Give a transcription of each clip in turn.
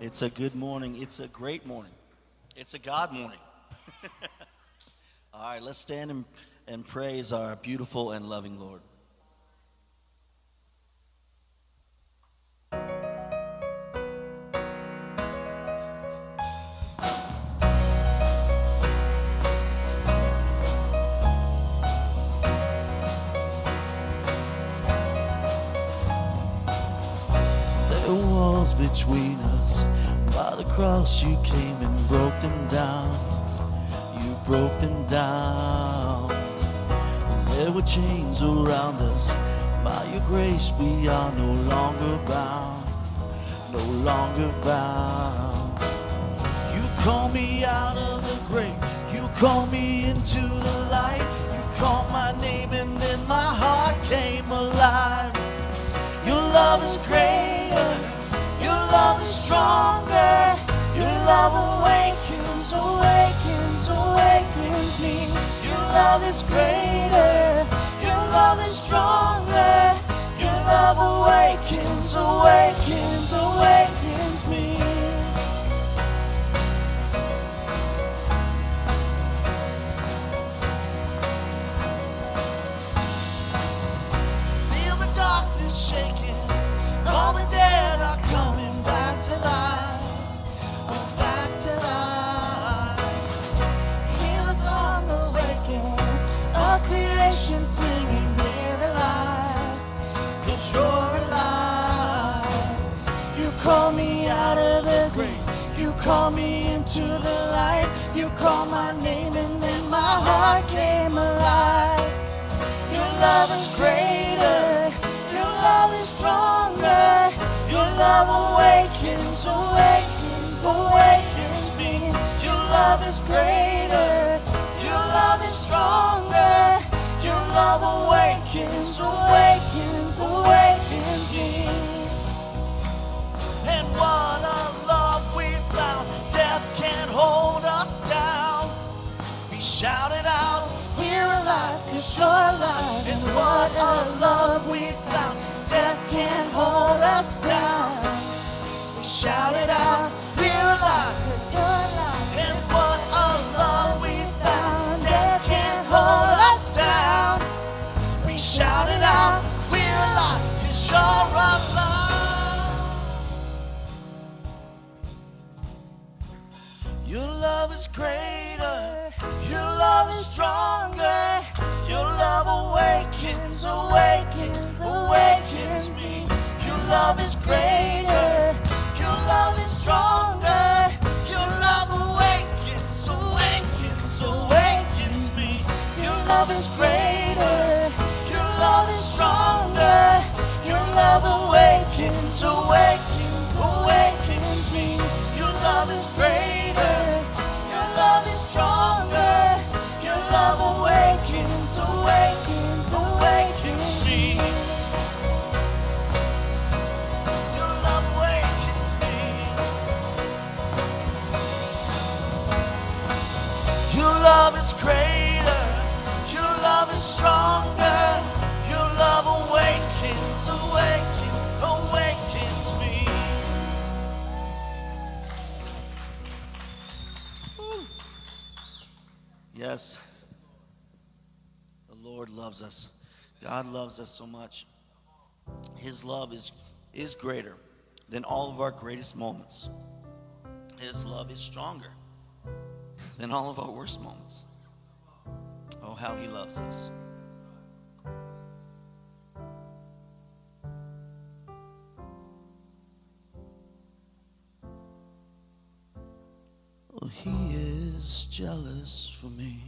It's a good morning. It's a great morning. It's a God morning. All right, let's stand and, and praise our beautiful and loving Lord. Longer. You call me out of the grave. You call me into the light. You called my name, and then my heart came alive. Your love is greater. Your love is stronger. Your love awakens, awakens, awakens me. Your love is greater. Your love is stronger. Your love awakens, awakens, awakens Call me into the light. You call my name and then my heart came alive. Your love is greater. Your love is stronger. Your love awakens, awakens, awakens me. Your love is greater. Your love is stronger. Your love awakens, awakens, awakens me. And what a We it out, We're alive, cause you're sure alive. And what a love we found. Death can't hold us down. We shout it out, We're alive. Stronger. Your love awakens, awakens, awakens me. Your love is greater. Your love is stronger. Your love awakens, awakens, awakens me. Your love is greater. Your love is stronger. Your love awakens, awakens, awakens me. Your love is greater. Love awakens, awakens, awakens me. Your love awakens me. Your love is greater. Your love is stronger. Your love awakens, awakens, awakens me. Yes, Lord loves us. God loves us so much. His love is, is greater than all of our greatest moments. His love is stronger than all of our worst moments. Oh, how He loves us. He is jealous for me.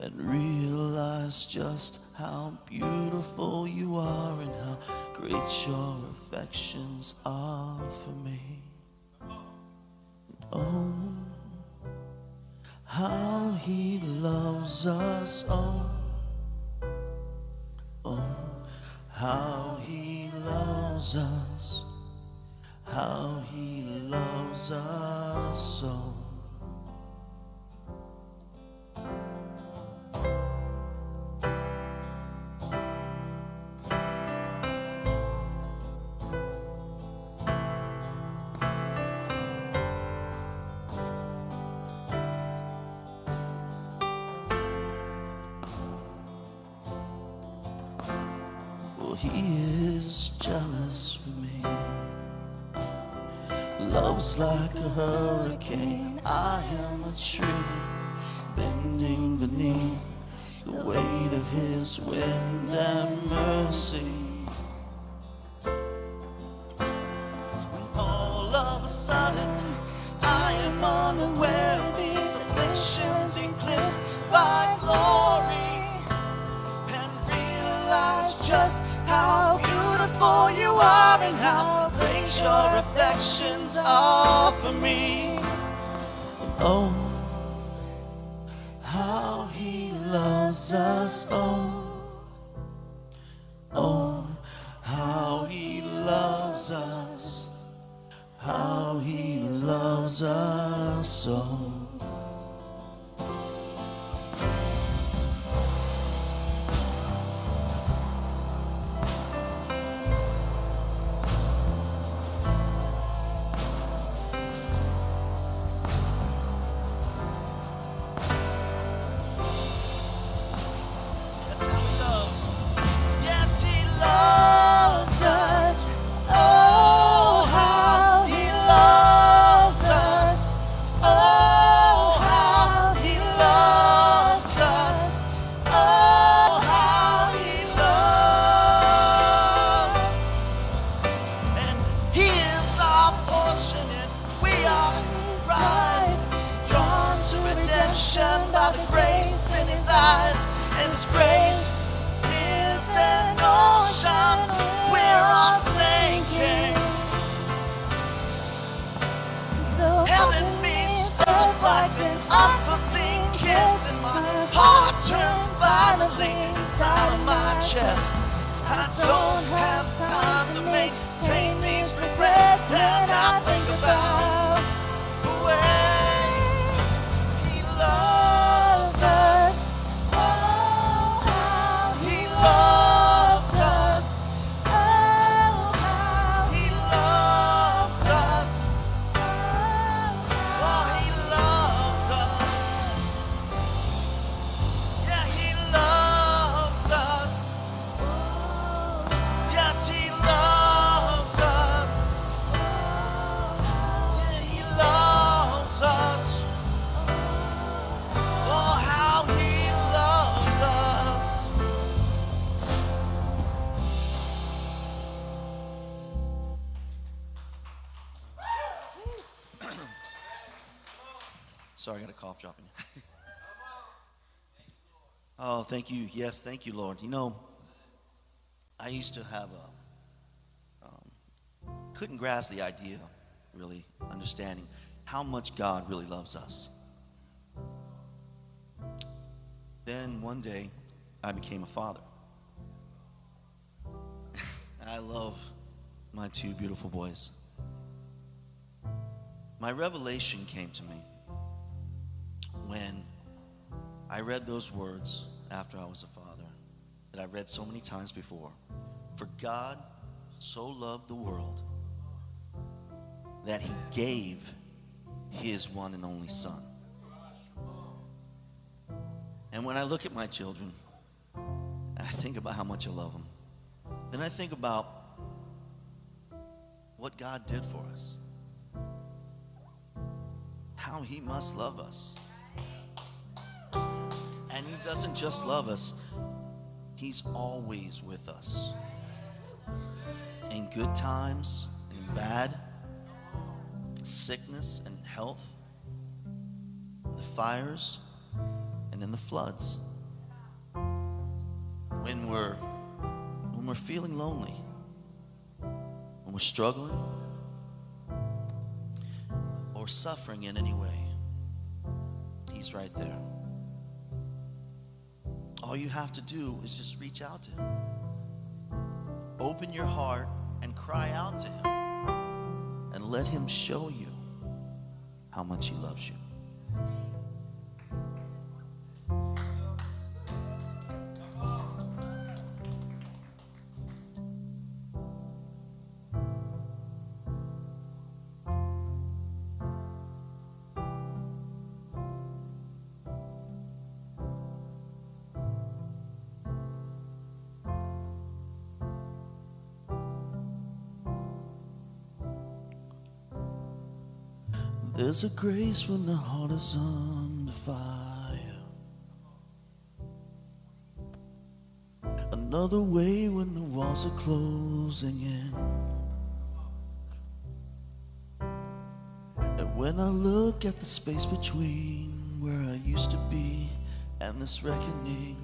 and realize just how beautiful you are and how great your affections are for me. Oh, how he loves us. Oh, oh, how thank you. Yes, thank you, Lord. You know, I used to have a, um, couldn't grasp the idea, really, understanding how much God really loves us. Then one day, I became a father. I love my two beautiful boys. My revelation came to me when I read those words after I was a father that I read so many times before. For God so loved the world that he gave his one and only son. And when I look at my children, I think about how much I love them. Then I think about what God did for us. How he must love us. And he doesn't just love us, he's always with us. In good times, in bad, sickness and health, the fires, and in the floods. When we're when we're feeling lonely, when we're struggling, or suffering in any way, He's right there. All you have to do is just reach out to Him. Open your heart and cry out to Him. And let Him show you how much He loves you. There's a grace when the heart is under fire. Another way when the walls are closing in. And when I look at the space between where I used to be and this reckoning,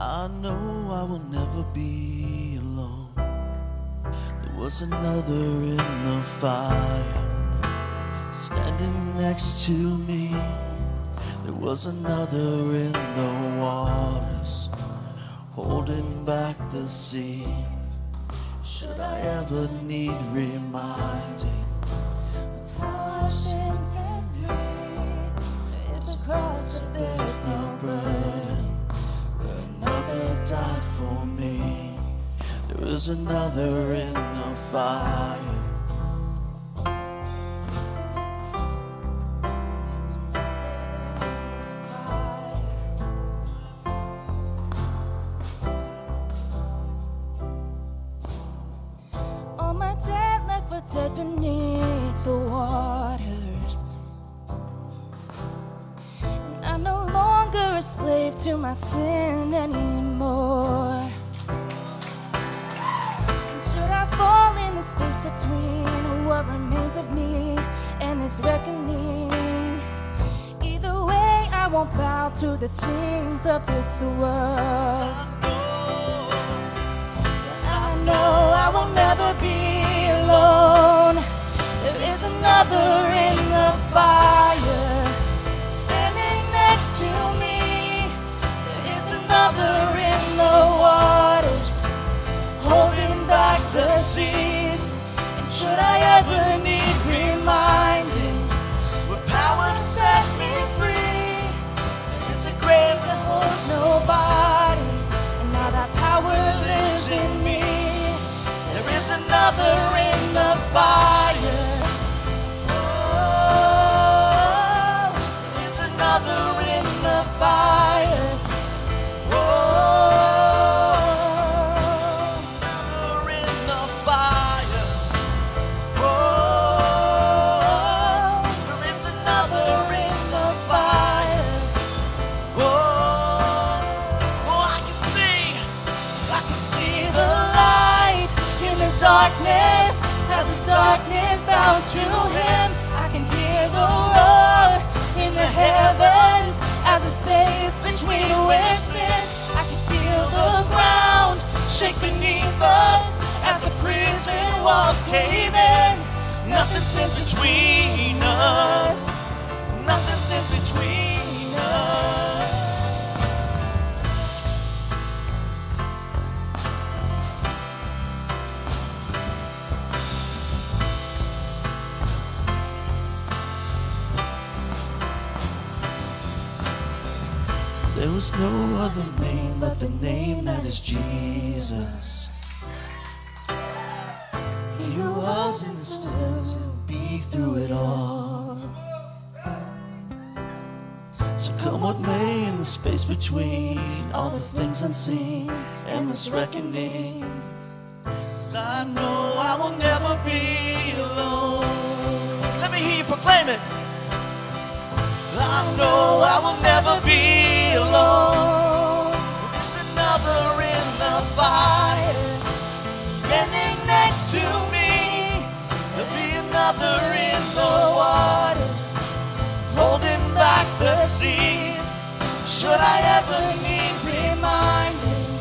I know I will never be alone. There was another in the fire standing next to me. There was another in the waters, holding back the seas. Should I ever need reminding of how I sinned It's a cross that bears the burden. Where another died for me. There is another in the fire. Walls cave in. Nothing stands between us. Nothing stands between us. There was no other name but the name that is Jesus. Between all the things unseen and this reckoning. 'Cause I know I will never be alone. Let me hear you proclaim it. I know I will never be alone. There's another in the fire standing next to me. There'll be another in the waters Should I ever need reminding?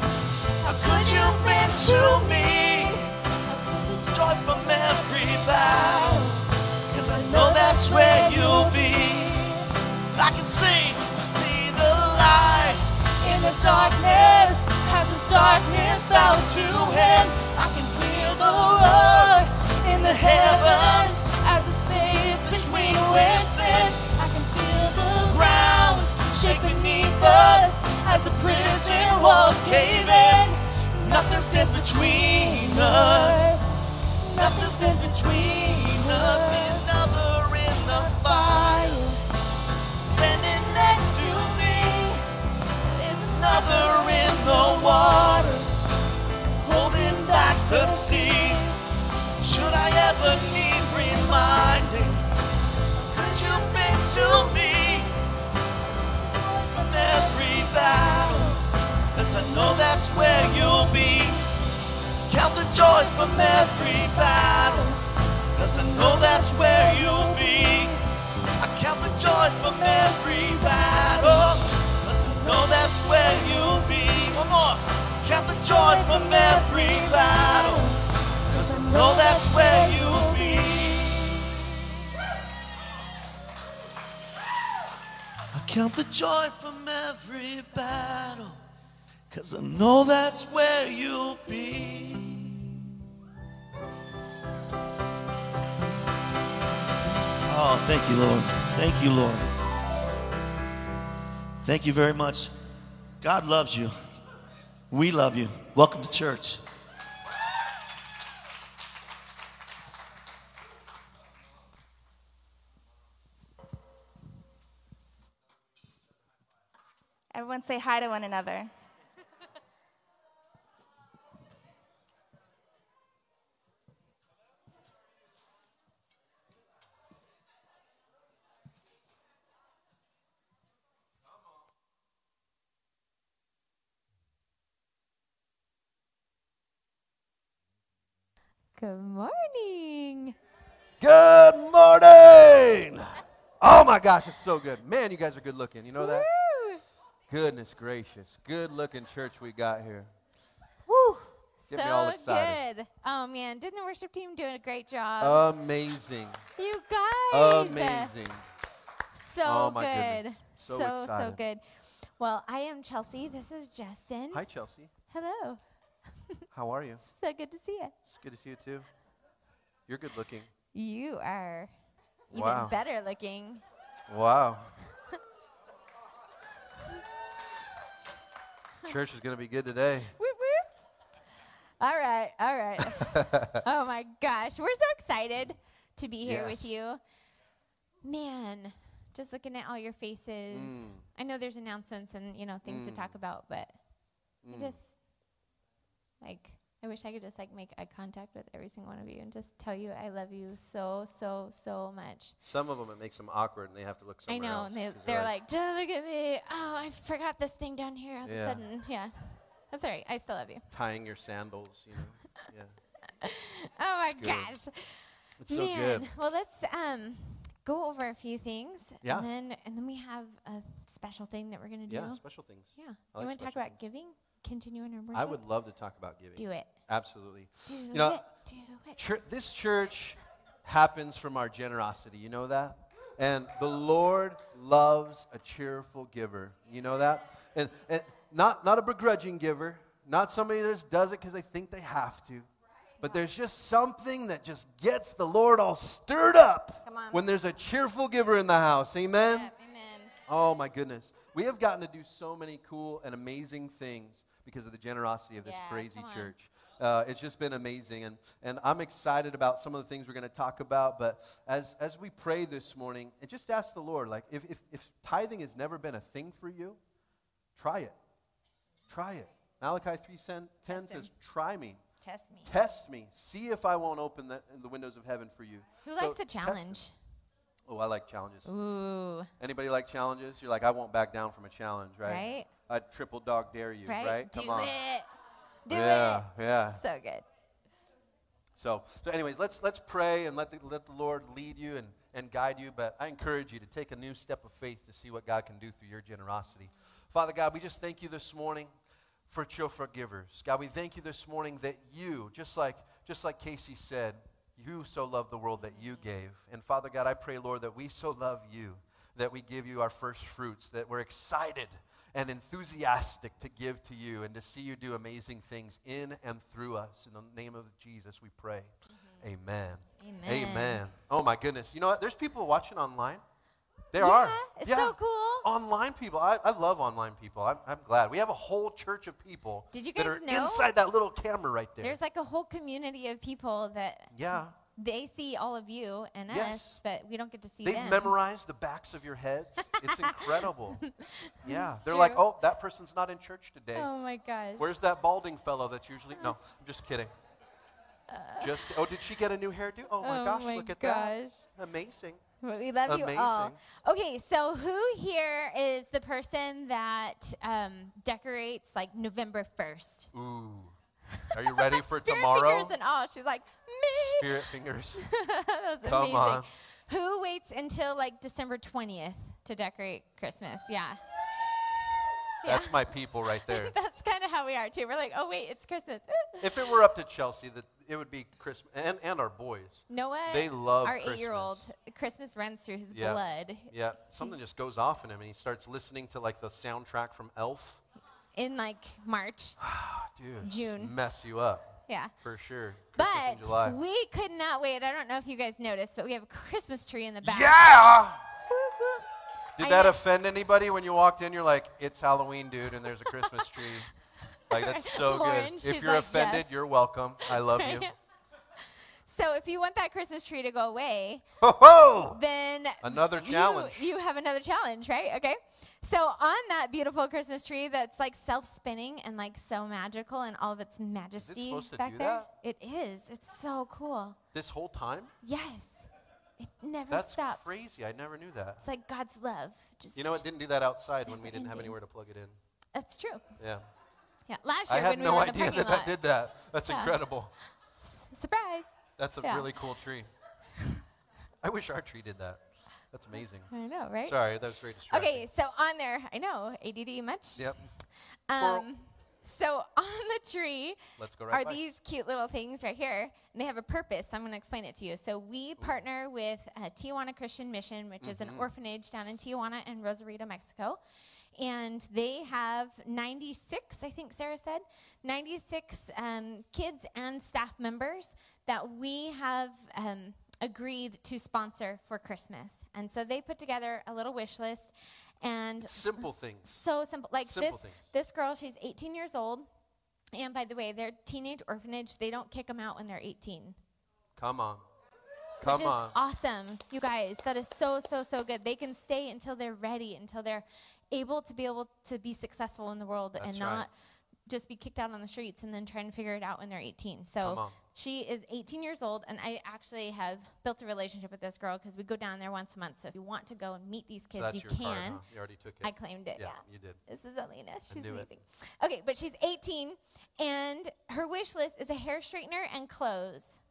How could you bring to me joy from every bow? Cause I know that's where you'll be. I can see, see the light in the darkness as the darkness bows to him. I can feel the roar in the heavens as the space between whispers. As the prison walls cave in. Nothing stands between us. Nothing stands between us. Another in the fire, standing next to me. There's another in the waters, holding back the seas. Should I ever need reminding? Could you be to me battle? Cause I know that's where you'll be. Count the joy from every battle. Cause I know that's where you'll be. I count the joy from every battle. Cause I know that's where you'll be. One more. Count the joy from every battle. Cause I know that's where you'll be. Count the joy from every battle. Cause I know that's where you'll be. Oh, thank you, Lord. Thank you, Lord. Thank you very much. God loves you. We love you. Welcome to church. Everyone say hi to one another. Good morning. Good morning. Oh my gosh, it's so good. Man, you guys are good looking. You know that? Woo! Goodness gracious. Good looking church we got here. Woo. Get so me all excited. good. Oh man, didn't the worship team do a great job? Amazing. you guys. Amazing. So Oh, my good. goodness. So so so good. Well, I am Chelsea. This is Justin. Hi, Chelsea. Hello. How are you? So good to see you. It's good to see you too. You're good looking. You are even Wow. better looking. Wow. Church is going to be good today. Whoop, whoop. All right, all right. oh my gosh, we're so excited to be here with you. Man, just looking at all your faces. Mm. I know there's announcements and you know things to talk about, but Mm. just like I wish I could just like make eye contact with every single one of you and just tell you I love you so so so much. Some of them, it makes them awkward and they have to look I somewhere know else. and they, they're like, "Don't look at me! Oh, I forgot this thing down here." All of a sudden, yeah, that's all right. I still love you. tying your sandals, you know. Yeah. Oh my good. gosh. It's so Man, good. well, let's um, go over a few things, Yeah. and then and then we have a special thing that we're gonna do. Yeah, special things. Yeah. I you like want to talk about giving? Continuing our worship. I would love to talk about giving. do it. Absolutely. Do You know, it. Do it. Chur- this church happens from our generosity. You know that? And the Lord loves a cheerful giver. You know that? And, and not, not a begrudging giver, not somebody that just does it because they think they have to. But there's just something that just gets the Lord all stirred up when there's a cheerful giver in the house. Amen? Amen. Oh my goodness. We have gotten to do so many cool and amazing things because of the generosity of this Yeah, crazy church. Uh, it's just been amazing. And, and I'm excited about some of the things we're going to talk about. But as, as we pray this morning, and just ask the Lord, like, if, if, if tithing has never been a thing for you, try it. Try it. Malachi 3.10 says, try me. Test me. Test me. See if I won't open the, the windows of heaven for you. Who So likes the challenge? Oh, I like challenges. Ooh. Anybody like challenges? You're like, I won't back down from a challenge, right? Right. I'd triple dog dare you, Right? right? Do Come on. it. Do yeah, it. yeah. So good. So, so anyways, let's let's pray and let the, let the Lord lead you and, and guide you. But I encourage you to take a new step of faith to see what God can do through your generosity. Father God, we just thank you this morning for chauffeur givers. God, we thank you this morning that you, just like just like Casey said, you so loved the world that you gave. And Father God, I pray, Lord, that we so love you that we give you our first fruits, that we're excited and enthusiastic to give to you and to see you do amazing things in and through us. In the name of Jesus, we pray. Mm-hmm. Amen. Amen. Amen. Oh my goodness. You know what? There's people watching online. There Yeah, are. it's so cool. Online people. I, I love online people. I'm, I'm glad. We have a whole church of people Did you that guys are know? inside that little camera right there. There's like a whole community of people that yeah. They see all of you and Yes. us, but we don't get to see They've them. memorized the backs of your heads. It's incredible. yeah. It's They're like, oh, that person's not in church today. Oh my gosh. Where's that balding fellow that's usually. No, I'm just kidding. just Oh, did she get a new hairdo? Oh my Oh gosh, my look at gosh. that. Amazing. We love you all. Okay, so who here is the person that um, decorates like November 1st? Ooh. Are you ready for Spirit tomorrow? fingers and all. She's like, me. Spirit fingers. that was Come amazing. on. Who waits until like December 20th to decorate Christmas? Yeah. That's my people right there. That's kind of how we are too. We're like, oh wait, it's Christmas. if it were up to Chelsea, that it would be Christmas and, and our boys. Noah, They love our eight-year-old. Christmas. Christmas runs through his Yeah. blood. Yeah, something just goes off in him, and he starts listening to like the soundtrack from Elf. In like March, Dude, June. mess you up yeah. for sure. Christmas But we could not wait. I don't know if you guys noticed, but we have a Christmas tree in the back. yeah. Did I that know. offend anybody when you walked in? You're like, it's Halloween, dude, and there's a Christmas tree. Like that's so Lauren, good. If you're like, offended, yes. you're welcome. I love you. So if you want that Christmas tree to go away, Ho ho! then Another challenge. You, have another challenge, right? Okay. So on that beautiful Christmas tree that's like self-spinning and like so magical and all of its majesty to back there. that? It is. It's so cool. This whole time? Yes. It never That's stops. crazy. I never knew that. It's like God's love. Just You know, it didn't do that outside when we didn't have anywhere to plug it in. That's true. Yeah. Yeah. Last year I had when we no were in the idea parking that lot. that did that. That's Yeah. incredible. Surprise. That's a Yeah. really cool tree. I wish our tree did that. That's amazing. I know, right? Sorry, that was very distracting. Okay, so on there, I know, ADD much? Yep. Um, so on the tree Let's go right are by. these cute little things right here, and they have a purpose. I'm going to explain it to you. So we partner with uh, Tijuana Christian Mission, which is an Mm-hmm. orphanage down in Tijuana and Rosarito, Mexico. And they have 96, I think Sarah said, 96 um, kids and staff members that we have um, agreed to sponsor for Christmas. And so they put together a little wish list. And Simple things. so simple. Like Simple this things. this girl, she's 18 years old. And by the way, they're teenage orphanage. They don't kick them out when they're 18. Come on. Come which is on. awesome. You guys, that is so so so good. They can stay until they're ready, until they're able to be able to be successful in the world and That's not right. just be kicked out on the streets and then trying to figure it out when they're 18. So she is 18 years old, and I actually have built a relationship with this girl because we go down there once a month. So if you want to go and meet these So kids, that's you can. card, huh? You already took it. I claimed it. yeah, yeah. you did. This is Alina. She's knew it. amazing. Okay, but she's 18, and her wish list is a hair straightener and clothes.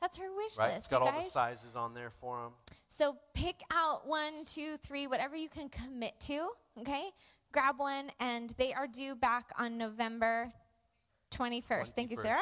That's her wish Right? list, It's got all guys. the sizes on there for them. So pick out one, two, three, whatever you can commit to. Okay, grab one, and they are due back on November 21st. Thank you, Sarah.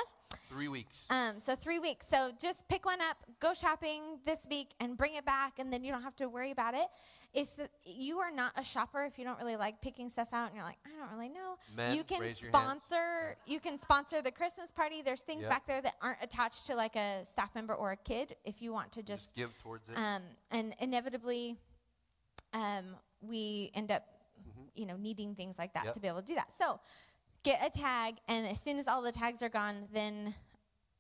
Three weeks. Um, so three weeks. So just pick one up, go shopping this week, and bring it back, and then you don't have to worry about it. If the, you are not a shopper, if you don't really like picking stuff out, and you're like, I don't really know, Men, you can raise your hands. sponsor. You can sponsor the Christmas party. There's things Yep. back there that aren't attached to like a staff member or a kid. If you want to just just, give towards it. um, and inevitably, um, we end up, you know, needing things like that. Yep. to be able to do that. So get a tag, and as soon as all the tags are gone, then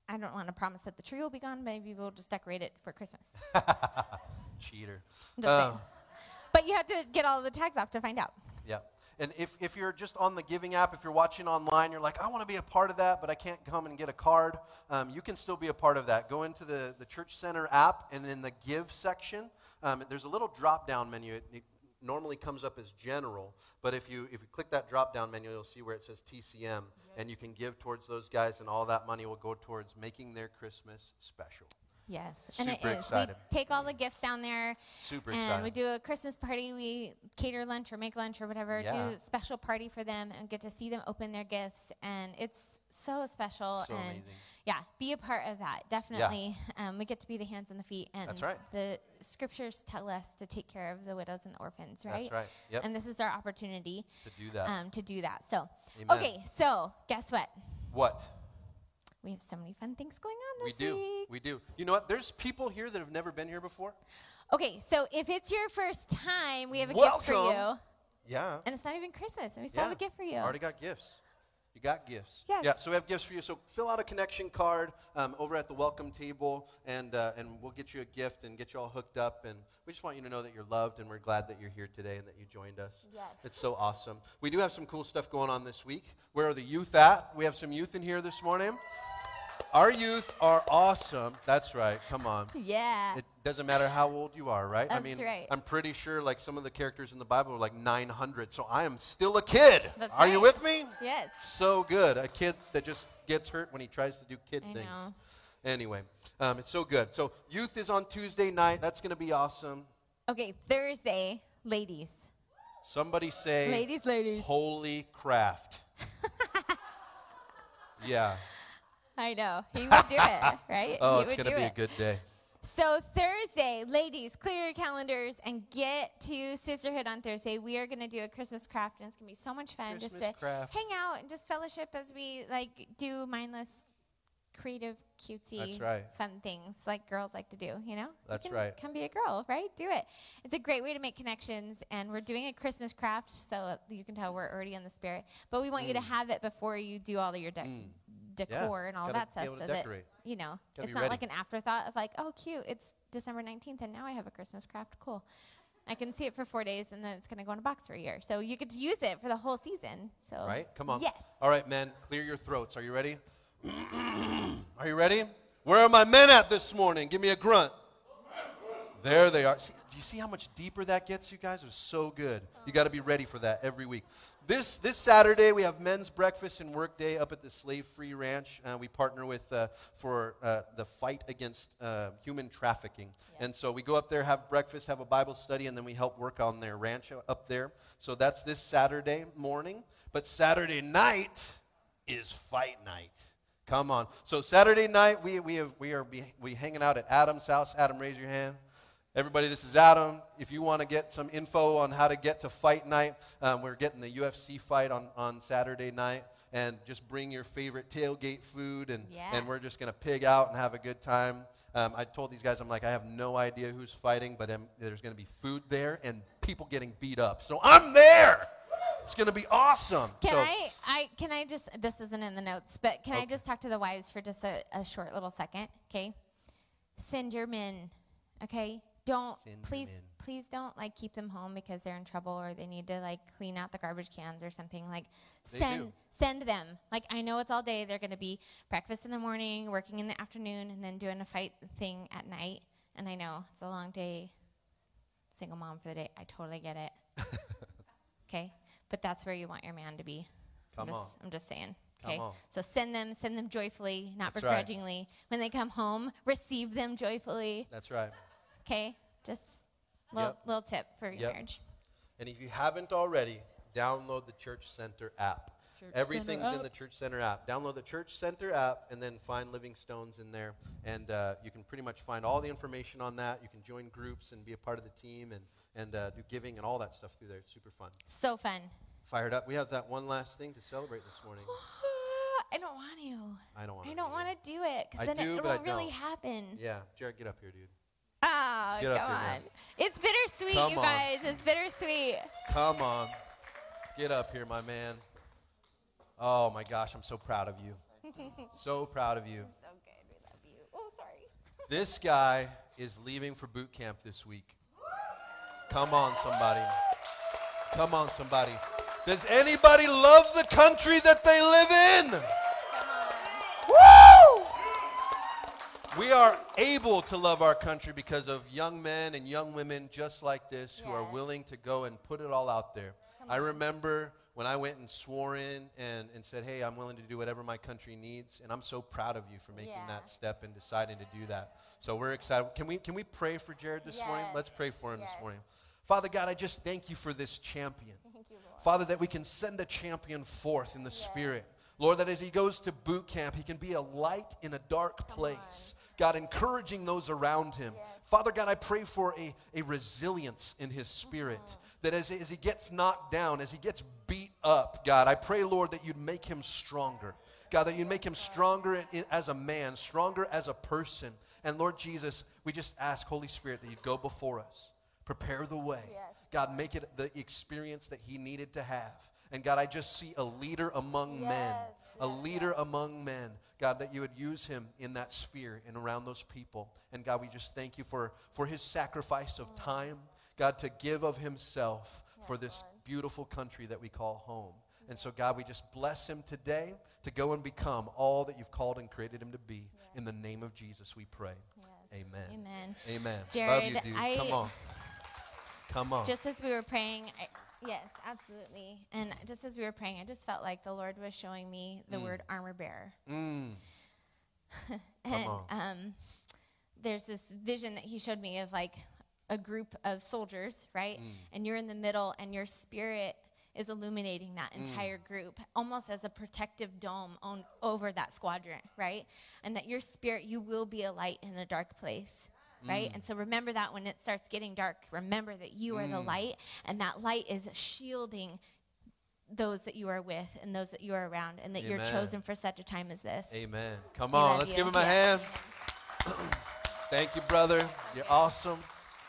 I don't want to promise that the tree will be gone. Maybe we'll just decorate it for Christmas. Cheater. Uh. But you have to get all the tags off to find out. Yeah. And if, if you're just on the giving app, if you're watching online, you're like, I want to be a part of that, but I can't come and get a card, um, you can still be a part of that. Go into the, the Church Center app, and in the Give section, um, there's a little drop down menu. It, it normally comes up as general, but if you, if you click that drop down menu, you'll see where it says TCM, and you can give towards those guys, and all that money will go towards making their Christmas special. Yes, and it is. Excited. We take all the gifts down there, Super and excited. we do a Christmas party. We cater lunch or make lunch or whatever. Yeah. Do a special party for them and get to see them open their gifts, and it's so special. So and amazing. yeah, be a part of that. Definitely, um, we get to be the hands and the feet. And That's right. The scriptures tell us to take care of the widows and the orphans, right? That's right. Yep. And this is our opportunity To do that. um, to do that. So, Amen. okay, so guess what? what? We have so many fun things going on We this do. week. We do. You know what? There's people here that have never been here before. Okay, so if it's your first time, we have a Welcome. gift for you. Yeah. And it's not even Christmas, and we still yeah. have a gift for you. Already got gifts. You got gifts. Yes. Yeah. So we have gifts for you. So fill out a connection card um, over at the welcome table, and uh, and we'll get you a gift and get you all hooked up. And we just want you to know that you're loved, and we're glad that you're here today and that you joined us. Yes. It's so awesome. We do have some cool stuff going on this week. Where are the youth at? We have some youth in here this morning. Our youth are awesome. That's right. Come on. Yeah. It doesn't matter how old you are, right? I That's mean, right. I'm pretty sure like some of the characters in the Bible are like 900, so I am still a kid. That's are you with me? yes. So good. A kid that just gets hurt when he tries to do kid I things. know. Anyway, um, it's so good. So youth is on Tuesday night. That's going to be awesome. Okay, Thursday, ladies. Somebody say, Ladies, ladies. Holy craft. yeah. I know. He would do it, right? Oh, he it's would going to do be it. a good day. So Thursday, ladies, clear your calendars and get to Sisterhood on Thursday. We are going to do a Christmas craft, and it's going to be so much fun just to craft. hang out and just fellowship as we like do mindless, creative, cutesy, That's right. fun things like girls like to do. You know, You That's can, right. Come be a girl, right? Do it. It's a great way to make connections, and we're doing a Christmas craft, so you can tell we're already in the spirit. But we want you to mm. have it before you do all of your mm. de- decor and all gotta that stuff, so that you know Gotta it's not ready. like an afterthought of like, oh, cute, it's December 19th, and now I have a Christmas craft. Cool. I can see it for four days, and then it's going to go in a box for a year. So you get to use it for the whole season. So Right? Come on. Yes. All right, men, clear your throats. Are you ready? are you ready? Where are my men at this morning? Give me a grunt. There they are. See, do you see how much deeper that gets, you guys? It's so good. You got to be ready for that every week. This, this Saturday, we have men's breakfast and work day up at the Slave Free Ranch. Uh, we partner with uh, for uh, the fight against uh, human trafficking. And so we go up there, have breakfast, have a Bible study, and then we help work on their ranch up there. So that's this Saturday morning. But Saturday night is fight night. Come on. So Saturday night, we, we, have, we are be, we hanging out at Adam's house. Adam, raise your hand. Everybody, this is Adam. If you want to get some info on how to get to fight night, um, we're getting the UFC fight on, on Saturday night. And just bring your favorite tailgate food, and, Yeah. and we're just going to pig out and have a good time. Um, I told these guys, I'm like, I have no idea who's fighting, but um, there's going to be food there and people getting beat up. So I'm there. It's going to be awesome. Can so, I, I can I just this isn't in the notes, but can I just talk to the wives for just a, a short little second? Okay. Send your men. Okay. Don't please please don't like keep them home because they're in trouble or they need to like clean out the garbage cans or something. Like They send do. send them. Like I know it's all day. They're gonna be breakfast in the morning, working in the afternoon, and then doing a fight thing at night. And I know it's a long day. Single mom for the day. I totally get it. Okay, but that's where you want your man to be. Come I'm just, I'm just saying. Okay, on. so send them, send them joyfully, not That's right. begrudgingly. When they come home, receive them joyfully. That's right. Okay, just little Yep. little tip for your Yep. marriage. And if you haven't already, download the Church Center app. Church Everything's Center in the. Church Center app. Download the Church Center app and then find Living Stones in there. And uh, you can pretty much find all the information on that. You can join groups and be a part of the team and, and uh, do giving and all that stuff through there. It's super fun. So fun. Fired up. We have that one last thing to celebrate this morning. I don't want to. I don't want to. I don't want to do it because then do, it but I won't really don't. happen. Yeah, Jared, get up here, dude. Oh, Get come on. man. It's bittersweet, Come you on. guys. It's bittersweet. Come on. Get up here, my man. Oh my gosh, I'm so proud of you. so proud of you. So good. We love you. Oh, sorry. This guy is leaving for boot camp this week. Come on, somebody. Come on, somebody. Does anybody love the country that they live in? We are able to love our country because of young men and young women just like this who are Yes. willing to go and put it all out there. I remember when I went and swore in and, and said, hey, I'm willing to do whatever my country needs. And I'm so proud of you for making Yeah. that step and deciding to do that. So we're excited. Can we, can we pray for Jared this morning? Yes. Let's pray for him Yes. this morning. Father God, I just thank you for this champion. Thank you, Lord. Father, that we can send a champion forth in the Spirit. Lord, that as he goes to boot camp, he can be a light in a dark place. God, encouraging those around him. Father God, I pray for a, a resilience in his spirit. Mm-hmm. That as, as he gets knocked down, as he gets beat up, God, I pray, Lord, that you'd make him stronger. God, that you'd make him stronger in- in- as a man, stronger as a person. And Lord Jesus, we just ask, Holy Spirit, that you'd go before us, prepare the way. Yes. God, make it the experience that he needed to have. And God, I just see a leader among men, a yes, leader among men. God, that you would use him in that sphere and around those people. And God, we just thank you for, for his sacrifice of mm. time, God, to give of himself for this beautiful country that we call home. And so, God, we just bless him today to go and become all that you've called and created him to be. In the name of Jesus, we pray. Amen. Amen. Amen. Love Jared, you, dude. I- Come on. Come on. Just as we were praying, I, yes, absolutely. And just as we were praying, I just felt like the Lord was showing me the word armor bearer. Mm. and um, there's this vision that he showed me of like a group of soldiers, right? Mm. And you're in the middle, and your spirit is illuminating that Mm. entire group, almost as a protective dome on, over that squadron, right? And that your spirit, you will be a light in a dark place. Right? Mm. And so remember that when it starts getting dark, remember that you are Mm. the light, and that light is shielding those that you are with and those that you are around, and that you're chosen for such a time as this. Amen. Come on, let's you. give him a Yeah. hand. Thank you, brother. You're awesome.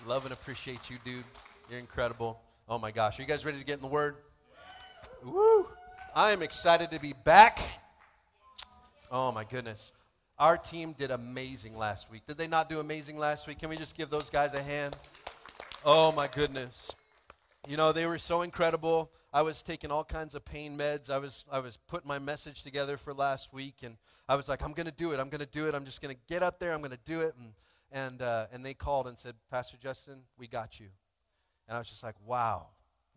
Love and appreciate you, dude. You're incredible. Oh my gosh. Are you guys ready to get in the word? Woo! I am excited to be back. Oh my goodness. Our team did amazing last week. Did they not do amazing last week? Can we just give those guys a hand? Oh my goodness. You know, they were so incredible. I was taking all kinds of pain meds. I was I was putting my message together for last week and I was like, I'm going to do it. I'm going to do it. I'm just going to get up there. I'm going to do it. And and uh, and they called and said, Pastor Justin, we got you. And I was just like, wow,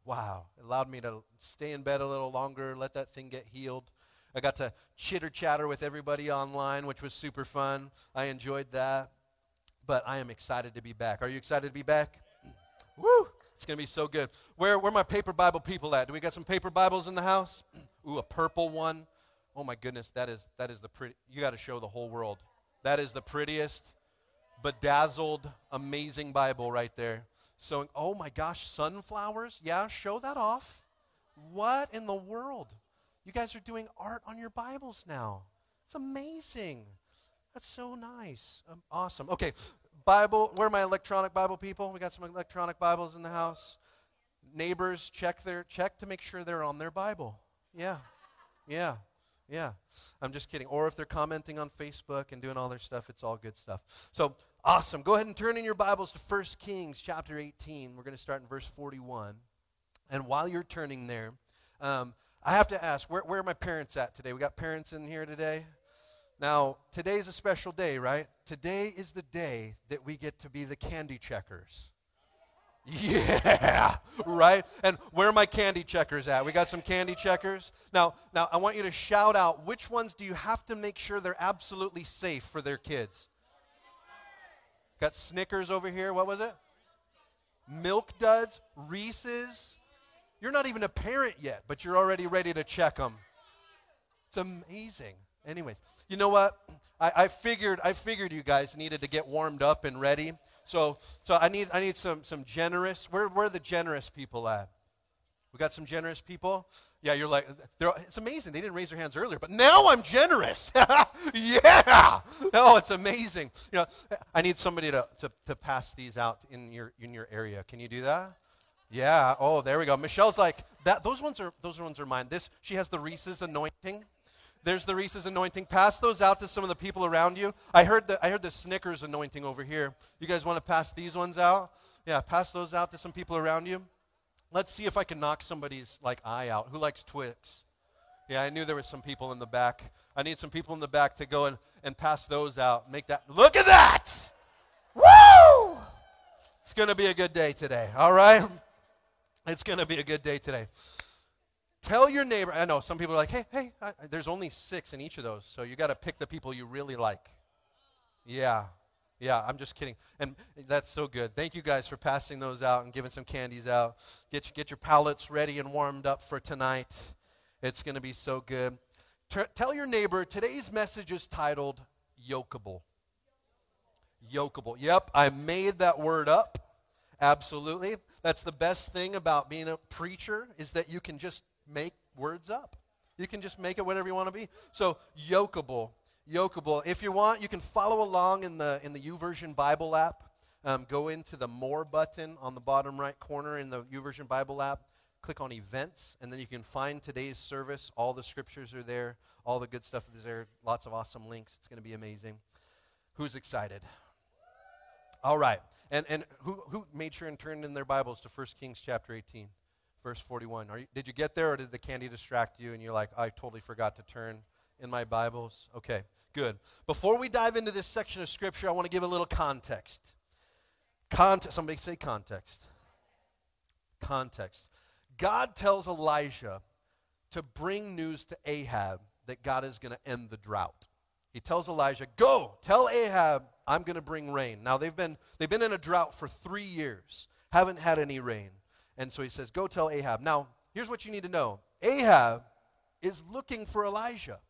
wow. It allowed me to stay in bed a little longer, let that thing get healed. I got to chitter chatter with everybody online, which was super fun. I enjoyed that. But I am excited to be back. Are you excited to be back? Woo! It's going to be so good. Where, where my paper Bible people at? Do we got some paper Bibles in the house? Ooh, a purple one. Oh my goodness, that is that is the pretty. You got to show the whole world. That is the prettiest, bedazzled, amazing Bible right there. So, oh my gosh, sunflowers. Yeah, show that off. What in the world? You guys are doing art on your Bibles now. It's amazing. That's so nice. Um, awesome. Okay, Bible. Where are my electronic Bible people? We got some electronic Bibles in the house. Neighbors, check their check to make sure they're on their Bible. Yeah, yeah, yeah. I'm just kidding. Or if they're commenting on Facebook and doing all their stuff, it's all good stuff. So awesome. Go ahead and turn in your Bibles to 1 Kings chapter 18. We're going to start in verse 41. And while you're turning there, um, I have to ask, where, where are my parents at today? We got parents in here today? Now, today's a special day, right? Today is the day that we get to be the candy checkers. Yeah, right? And where are my candy checkers at? We got some candy checkers. Now, now I want you to shout out which ones do you have to make sure they're absolutely safe for their kids? Got Snickers over here. What was it? Milk Duds, Reese's. You're not even a parent yet, but you're already ready to check them. It's amazing. Anyways, you know what? I, I figured I figured you guys needed to get warmed up and ready. So so I need I need some some generous. Where where are the generous people at? We got some generous people. Yeah, you're like it's amazing. They didn't raise their hands earlier, but now I'm generous. yeah. Oh, it's amazing. You know, I need somebody to, to, to pass these out in your in your area. Can you do that? Yeah. Oh, there we go. Michelle's like that. Those ones are those ones are mine. This she has the Reese's anointing. There's the Reese's anointing. Pass those out to some of the people around you. I heard the I heard the Snickers anointing over here. You guys want to pass these ones out? Yeah, pass those out to some people around you. Let's see if I can knock somebody's like eye out. Who likes Twix? Yeah, I knew there was some people in the back. I need some people in the back to go and, and pass those out. Make that look at that! Woo! It's gonna be a good day today, all right? It's gonna be a good day today. Tell your neighbor. I know some people are like, hey, hey, I, there's only six in each of those, so you got to pick the people you really like. Yeah, yeah, I'm just kidding. And that's so good. Thank you guys for passing those out and giving some candies out. Get, get your palates ready and warmed up for tonight. It's going to be so good. T- tell your neighbor today's message is titled Yokeable. Yokeable. Yep, I made that word up. Absolutely. That's the best thing about being a preacher is that you can just make words up. You can just make it whatever you want to be. So, yokeable. Yokeable. If you want, you can follow along in the in the YouVersion Bible app. Um, go into the More button on the bottom right corner in the YouVersion Bible app. Click on Events, and then you can find today's service. All the scriptures are there. All the good stuff is there. Lots of awesome links. It's going to be amazing. Who's excited? All right. And, and who, who made sure and turned in their Bibles to 1 Kings chapter 18, verse 41? You, did you get there, or did the candy distract you and you're like, I totally forgot to turn in my Bibles? Okay, good. Before we dive into this section of Scripture, I want to give a little context. Context. Somebody say context. Context. God tells Elijah to bring news to Ahab that God is going to end the drought. He tells Elijah, Go, tell Ahab I'm going to bring rain. Now, they've been, they've been in a drought for three years, haven't had any rain. And so he says, Go tell Ahab. Now, here's what you need to know Ahab is looking for Elijah,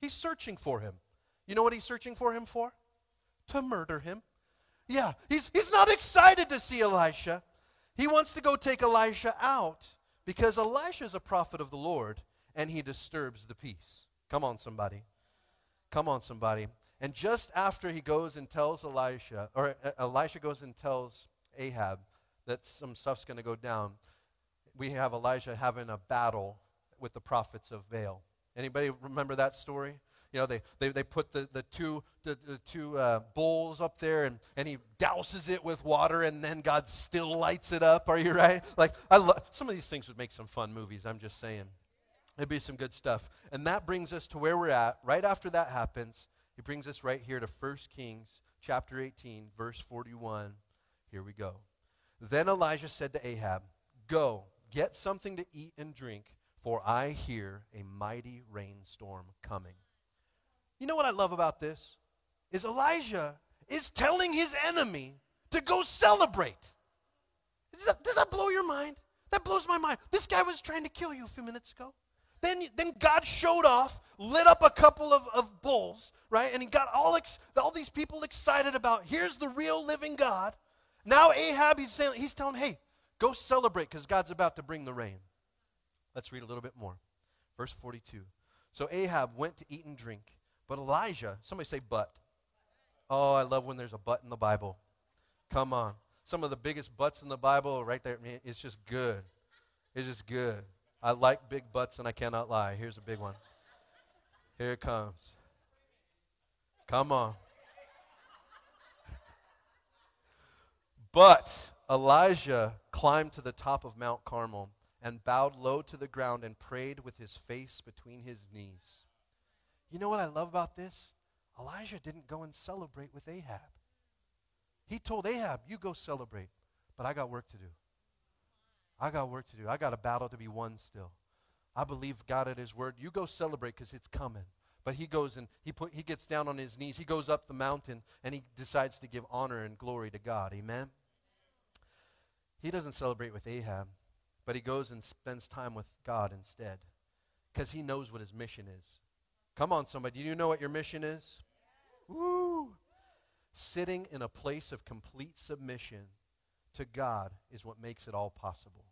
he's searching for him. You know what he's searching for him for? To murder him. Yeah, he's, he's not excited to see Elisha. He wants to go take Elisha out because Elisha is a prophet of the Lord and he disturbs the peace. Come on, somebody. Come on, somebody. And just after he goes and tells Elisha, or uh, Elisha goes and tells Ahab that some stuff's going to go down, we have Elijah having a battle with the prophets of Baal. Anybody remember that story? You know, they, they, they put the, the two, the, the two uh, bowls up there and, and he douses it with water and then God still lights it up. Are you right? Like, I lo- some of these things would make some fun movies, I'm just saying. It'd be some good stuff. And that brings us to where we're at. Right after that happens, he brings us right here to 1 Kings chapter 18, verse 41. Here we go. Then Elijah said to Ahab, Go, get something to eat and drink, for I hear a mighty rainstorm coming. You know what I love about this? Is Elijah is telling his enemy to go celebrate. Does that, does that blow your mind? That blows my mind. This guy was trying to kill you a few minutes ago. Then, then God showed off, lit up a couple of, of bulls, right? And he got all, ex, all these people excited about here's the real living God. Now Ahab, he's, saying, he's telling, hey, go celebrate because God's about to bring the rain. Let's read a little bit more. Verse 42. So Ahab went to eat and drink, but Elijah, somebody say but. Oh, I love when there's a but in the Bible. Come on. Some of the biggest buts in the Bible right there. It's just good. It's just good. I like big butts and I cannot lie. Here's a big one. Here it comes. Come on. But Elijah climbed to the top of Mount Carmel and bowed low to the ground and prayed with his face between his knees. You know what I love about this? Elijah didn't go and celebrate with Ahab. He told Ahab, You go celebrate, but I got work to do. I got work to do. I got a battle to be won still. I believe God at His word. You go celebrate because it's coming. But he goes and he put he gets down on his knees. He goes up the mountain and he decides to give honor and glory to God. Amen. He doesn't celebrate with Ahab, but he goes and spends time with God instead because he knows what his mission is. Come on, somebody. Do you know what your mission is? Woo! Sitting in a place of complete submission to God is what makes it all possible.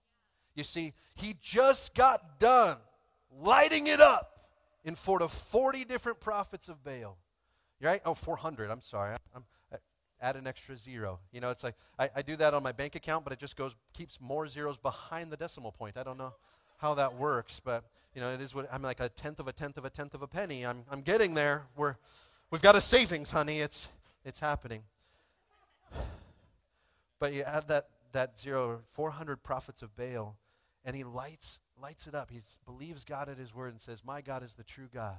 You see, he just got done lighting it up in front of 40 different prophets of Baal. Right? Oh, 400. I'm sorry. I'm, I uh, add an extra zero. You know, it's like I, I do that on my bank account, but it just goes keeps more zeros behind the decimal point. I don't know how that works, but you know, it is what I'm like a tenth of a tenth of a tenth of a penny. I'm I'm getting there. We're we've got a savings, honey. It's it's happening. But you add that, that zero, 400 prophets of Baal, and he lights, lights it up. He believes God at his word and says, My God is the true God.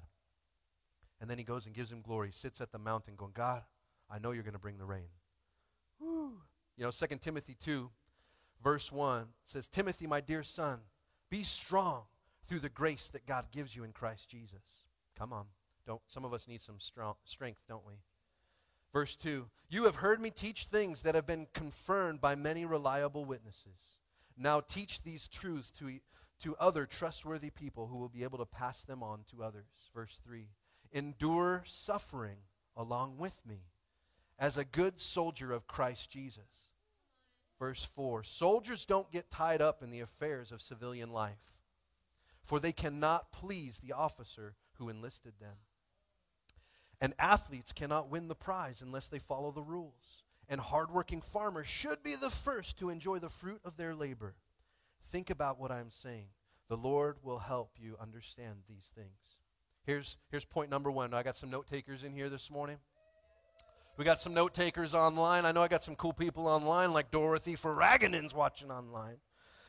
And then he goes and gives him glory, He sits at the mountain going, God, I know you're going to bring the rain. Woo. You know, 2 Timothy 2, verse 1 says, Timothy, my dear son, be strong through the grace that God gives you in Christ Jesus. Come on. Don't some of us need some strong, strength, don't we? Verse 2 You have heard me teach things that have been confirmed by many reliable witnesses. Now teach these truths to, to other trustworthy people who will be able to pass them on to others. Verse 3 Endure suffering along with me as a good soldier of Christ Jesus. Verse 4 Soldiers don't get tied up in the affairs of civilian life, for they cannot please the officer who enlisted them. And athletes cannot win the prize unless they follow the rules. And hardworking farmers should be the first to enjoy the fruit of their labor. Think about what I'm saying. The Lord will help you understand these things. Here's, here's point number one. I got some note takers in here this morning. We got some note takers online. I know I got some cool people online, like Dorothy Farragonen's watching online.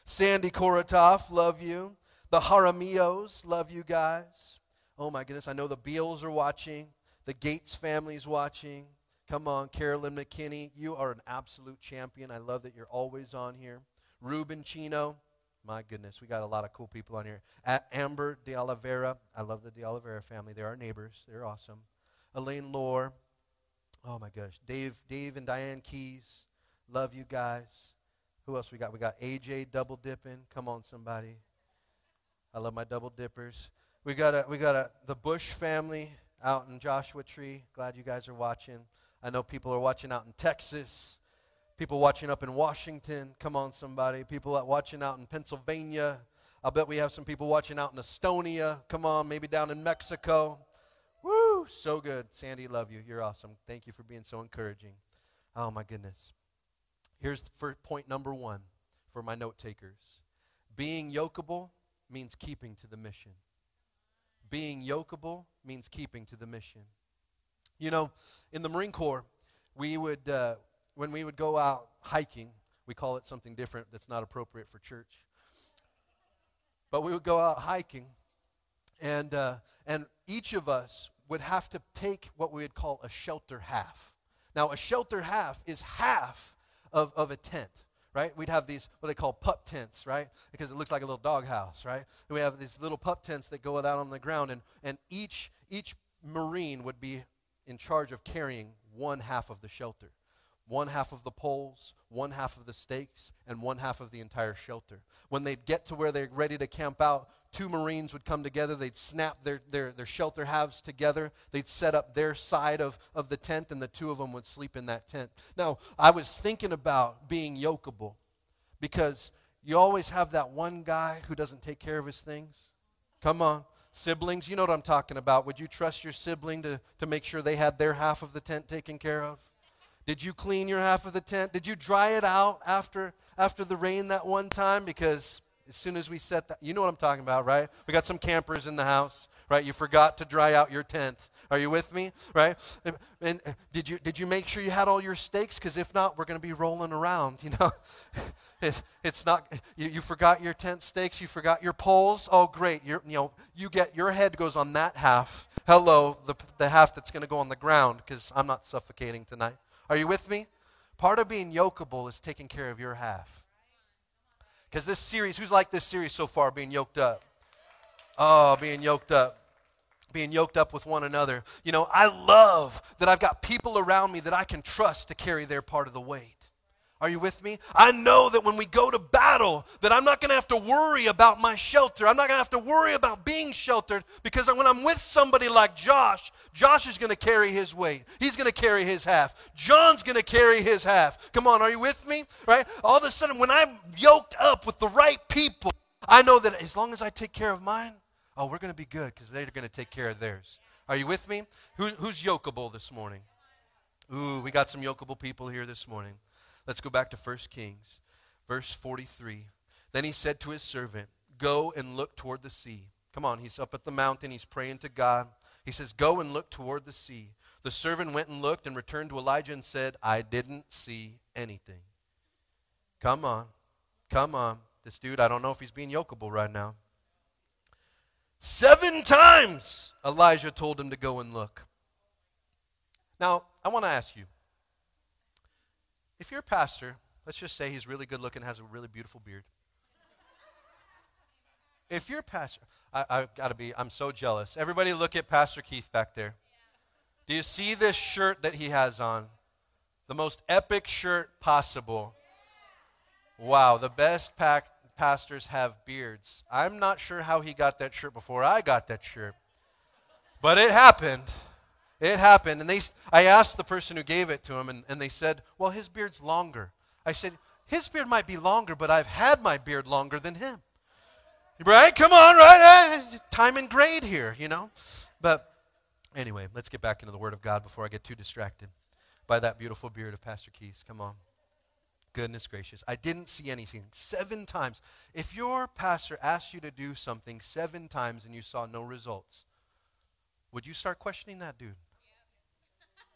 Sandy Korotov, love you. The Haramios, love you guys. Oh my goodness, I know the Beals are watching. The Gates family's watching. Come on, Carolyn McKinney, you are an absolute champion. I love that you're always on here. Ruben Chino, my goodness, we got a lot of cool people on here. At Amber De Oliveira, I love the De Oliveira family. They're our neighbors. They're awesome. Elaine Lore, oh my gosh, Dave, Dave and Diane Keys, love you guys. Who else we got? We got AJ double dipping. Come on, somebody. I love my double dippers. We got a, we got a, the Bush family out in Joshua Tree. Glad you guys are watching. I know people are watching out in Texas. People watching up in Washington. Come on, somebody. People watching out in Pennsylvania. I'll bet we have some people watching out in Estonia. Come on, maybe down in Mexico. Woo, so good. Sandy, love you. You're awesome. Thank you for being so encouraging. Oh, my goodness. Here's point number one for my note takers being yokeable means keeping to the mission. Being yokeable means keeping to the mission. You know, in the Marine Corps, we would, uh, when we would go out hiking, we call it something different that's not appropriate for church. But we would go out hiking, and, uh, and each of us would have to take what we would call a shelter half. Now, a shelter half is half of, of a tent right? We'd have these, what they call pup tents, right? Because it looks like a little doghouse, right? And we have these little pup tents that go out on the ground, and, and each, each Marine would be in charge of carrying one half of the shelter. One half of the poles, one half of the stakes, and one half of the entire shelter. When they'd get to where they're ready to camp out, two Marines would come together. They'd snap their, their, their shelter halves together. They'd set up their side of, of the tent, and the two of them would sleep in that tent. Now, I was thinking about being yokeable because you always have that one guy who doesn't take care of his things. Come on. Siblings, you know what I'm talking about. Would you trust your sibling to, to make sure they had their half of the tent taken care of? Did you clean your half of the tent? Did you dry it out after, after the rain that one time? Because as soon as we set that, you know what I'm talking about, right? We got some campers in the house, right? You forgot to dry out your tent. Are you with me, right? And, did you did you make sure you had all your stakes? Because if not, we're going to be rolling around. You know, it, it's not. You, you, forgot your tent stakes. You forgot your poles. Oh, great! you you know you get your head goes on that half. Hello, the the half that's going to go on the ground because I'm not suffocating tonight. Are you with me? Part of being yokeable is taking care of your half. Because this series, who's like this series so far, being yoked up? Oh, being yoked up. Being yoked up with one another. You know, I love that I've got people around me that I can trust to carry their part of the weight. Are you with me? I know that when we go to battle, that I'm not going to have to worry about my shelter. I'm not going to have to worry about being sheltered because when I'm with somebody like Josh, Josh is going to carry his weight. He's going to carry his half. John's going to carry his half. Come on, are you with me? Right? All of a sudden, when I'm yoked up with the right people, I know that as long as I take care of mine, oh, we're going to be good because they're going to take care of theirs. Are you with me? Who, who's yokeable this morning? Ooh, we got some yokeable people here this morning. Let's go back to 1 Kings, verse 43. Then he said to his servant, Go and look toward the sea. Come on, he's up at the mountain, he's praying to God. He says, Go and look toward the sea. The servant went and looked and returned to Elijah and said, I didn't see anything. Come on. Come on. This dude, I don't know if he's being yokeable right now. Seven times Elijah told him to go and look. Now, I want to ask you if you're a pastor, let's just say he's really good looking, has a really beautiful beard. if you're pastor, I, I've got to be, I'm so jealous. Everybody look at Pastor Keith back there. Do you see this shirt that he has on? The most epic shirt possible. Wow, the best pack, pastors have beards. I'm not sure how he got that shirt before I got that shirt. But it happened. It happened. And they, I asked the person who gave it to him, and, and they said, Well, his beard's longer. I said, His beard might be longer, but I've had my beard longer than him. Right? Come on, right? Eh, time and grade here, you know? But anyway, let's get back into the Word of God before I get too distracted by that beautiful beard of Pastor Keys. Come on. Goodness gracious. I didn't see anything. Seven times. If your pastor asked you to do something seven times and you saw no results, would you start questioning that dude?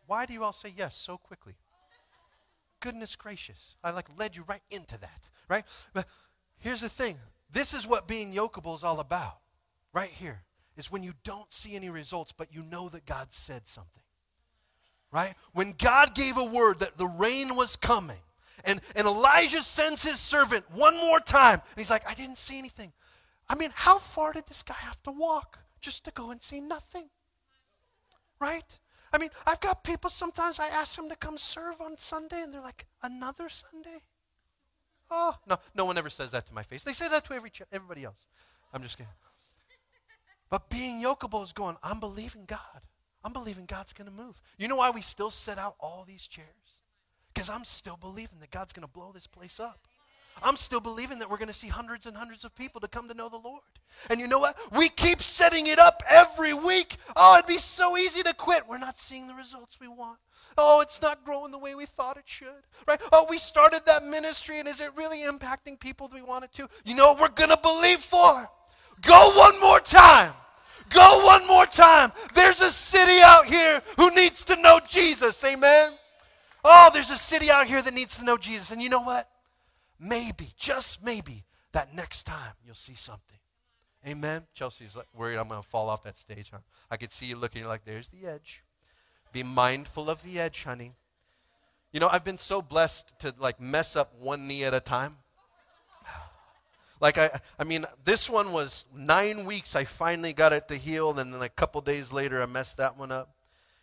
Why do you all say yes so quickly? Goodness gracious. I like led you right into that, right? But here's the thing this is what being yokeable is all about, right here. Is when you don't see any results, but you know that God said something. Right? When God gave a word that the rain was coming, and, and Elijah sends his servant one more time, and he's like, I didn't see anything. I mean, how far did this guy have to walk just to go and see nothing? Right? I mean, I've got people sometimes I ask them to come serve on Sunday, and they're like, another Sunday? Oh, no, no one ever says that to my face. They say that to every ch- everybody else. I'm just kidding. But being yokeable is going, I'm believing God. I'm believing God's going to move. You know why we still set out all these chairs? Because I'm still believing that God's going to blow this place up. I'm still believing that we're going to see hundreds and hundreds of people to come to know the Lord. And you know what? We keep setting it up every week. Oh, it'd be so easy to quit. We're not seeing the results we want. Oh, it's not growing the way we thought it should. Right? Oh, we started that ministry and is it really impacting people that we want it to? You know what we're going to believe for? Go one more time. Go one more time. There's a city out here who needs to know Jesus. Amen. Oh, there's a city out here that needs to know Jesus. And you know what? Maybe, just maybe, that next time you'll see something. Amen. Chelsea's worried I'm going to fall off that stage, huh? I could see you looking like, there's the edge. Be mindful of the edge, honey. You know, I've been so blessed to like mess up one knee at a time. Like I, I mean, this one was nine weeks. I finally got it to heal, and then a couple days later, I messed that one up.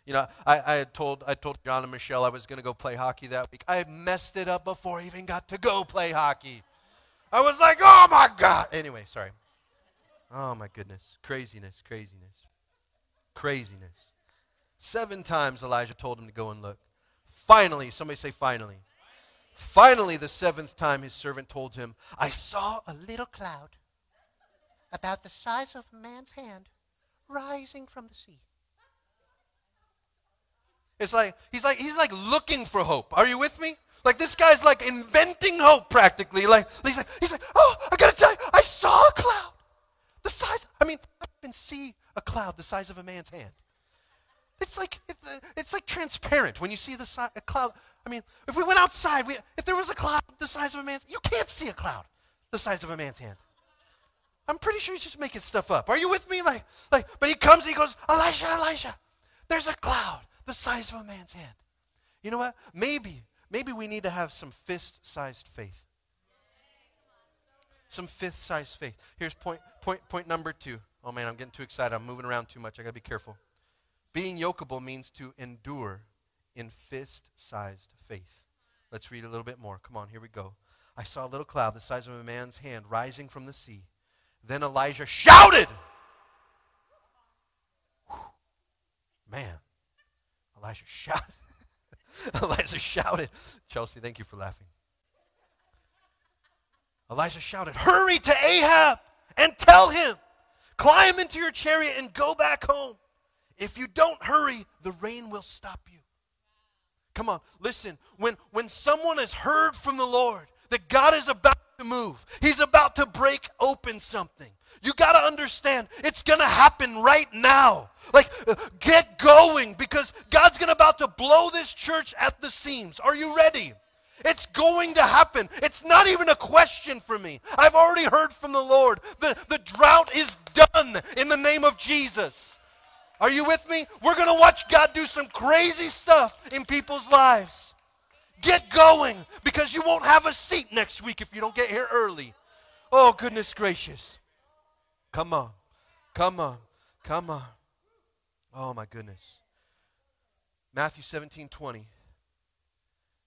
You know, I, I had told I told John and Michelle I was going to go play hockey that week. I messed it up before I even got to go play hockey. I was like, oh my god. Anyway, sorry. Oh my goodness, craziness, craziness, craziness. Seven times Elijah told him to go and look. Finally, somebody say finally. Finally, the seventh time his servant told him, I saw a little cloud about the size of a man's hand rising from the sea. It's like he's like he's like looking for hope. Are you with me? Like this guy's like inventing hope practically. Like he's like he's like, oh, I gotta tell you, I saw a cloud. The size, I mean, I can see a cloud the size of a man's hand. It's like it's, it's like transparent when you see the si- a cloud. I mean, if we went outside, we, if there was a cloud the size of a man's, you can't see a cloud the size of a man's hand. I'm pretty sure he's just making stuff up. Are you with me? Like, like, but he comes, he goes, Elisha, Elisha, there's a cloud the size of a man's hand. You know what? Maybe, maybe we need to have some fist-sized faith. Some fist-sized faith. Here's point, point, point number two. Oh man, I'm getting too excited. I'm moving around too much. I gotta be careful. Being yokeable means to endure in fist sized faith. Let's read a little bit more. Come on, here we go. I saw a little cloud the size of a man's hand rising from the sea. Then Elijah shouted. Whew. Man, Elijah shouted. Elijah shouted. Chelsea, thank you for laughing. Elijah shouted, Hurry to Ahab and tell him, climb into your chariot and go back home. If you don't hurry, the rain will stop you. Come on, listen. When, when someone has heard from the Lord that God is about to move, He's about to break open something. You got to understand, it's going to happen right now. Like, uh, get going because God's going to about to blow this church at the seams. Are you ready? It's going to happen. It's not even a question for me. I've already heard from the Lord. The, the drought is done in the name of Jesus. Are you with me? We're going to watch God do some crazy stuff in people's lives. Get going because you won't have a seat next week if you don't get here early. Oh, goodness gracious. Come on. Come on. Come on. Oh, my goodness. Matthew 17 20.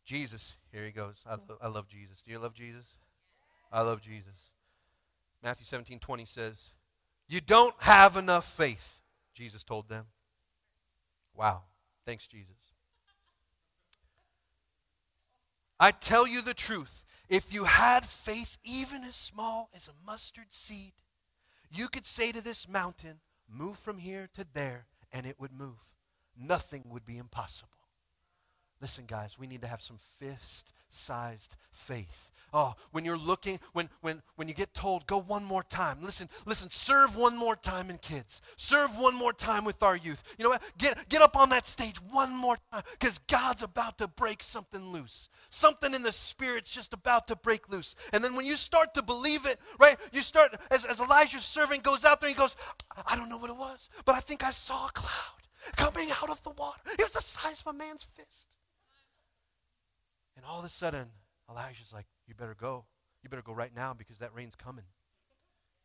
Jesus, here he goes. I, lo- I love Jesus. Do you love Jesus? I love Jesus. Matthew 17 20 says, You don't have enough faith, Jesus told them. Wow. Thanks, Jesus. I tell you the truth. If you had faith even as small as a mustard seed, you could say to this mountain, Move from here to there, and it would move. Nothing would be impossible. Listen, guys, we need to have some fist sized faith. Oh, when you're looking, when, when, when you get told, go one more time. Listen, listen, serve one more time in kids. Serve one more time with our youth. You know what? Get, get up on that stage one more time because God's about to break something loose. Something in the spirit's just about to break loose. And then when you start to believe it, right, you start, as, as Elijah's servant goes out there, he goes, I don't know what it was, but I think I saw a cloud coming out of the water. It was the size of a man's fist. And all of a sudden, Elijah's like, You better go. You better go right now because that rain's coming.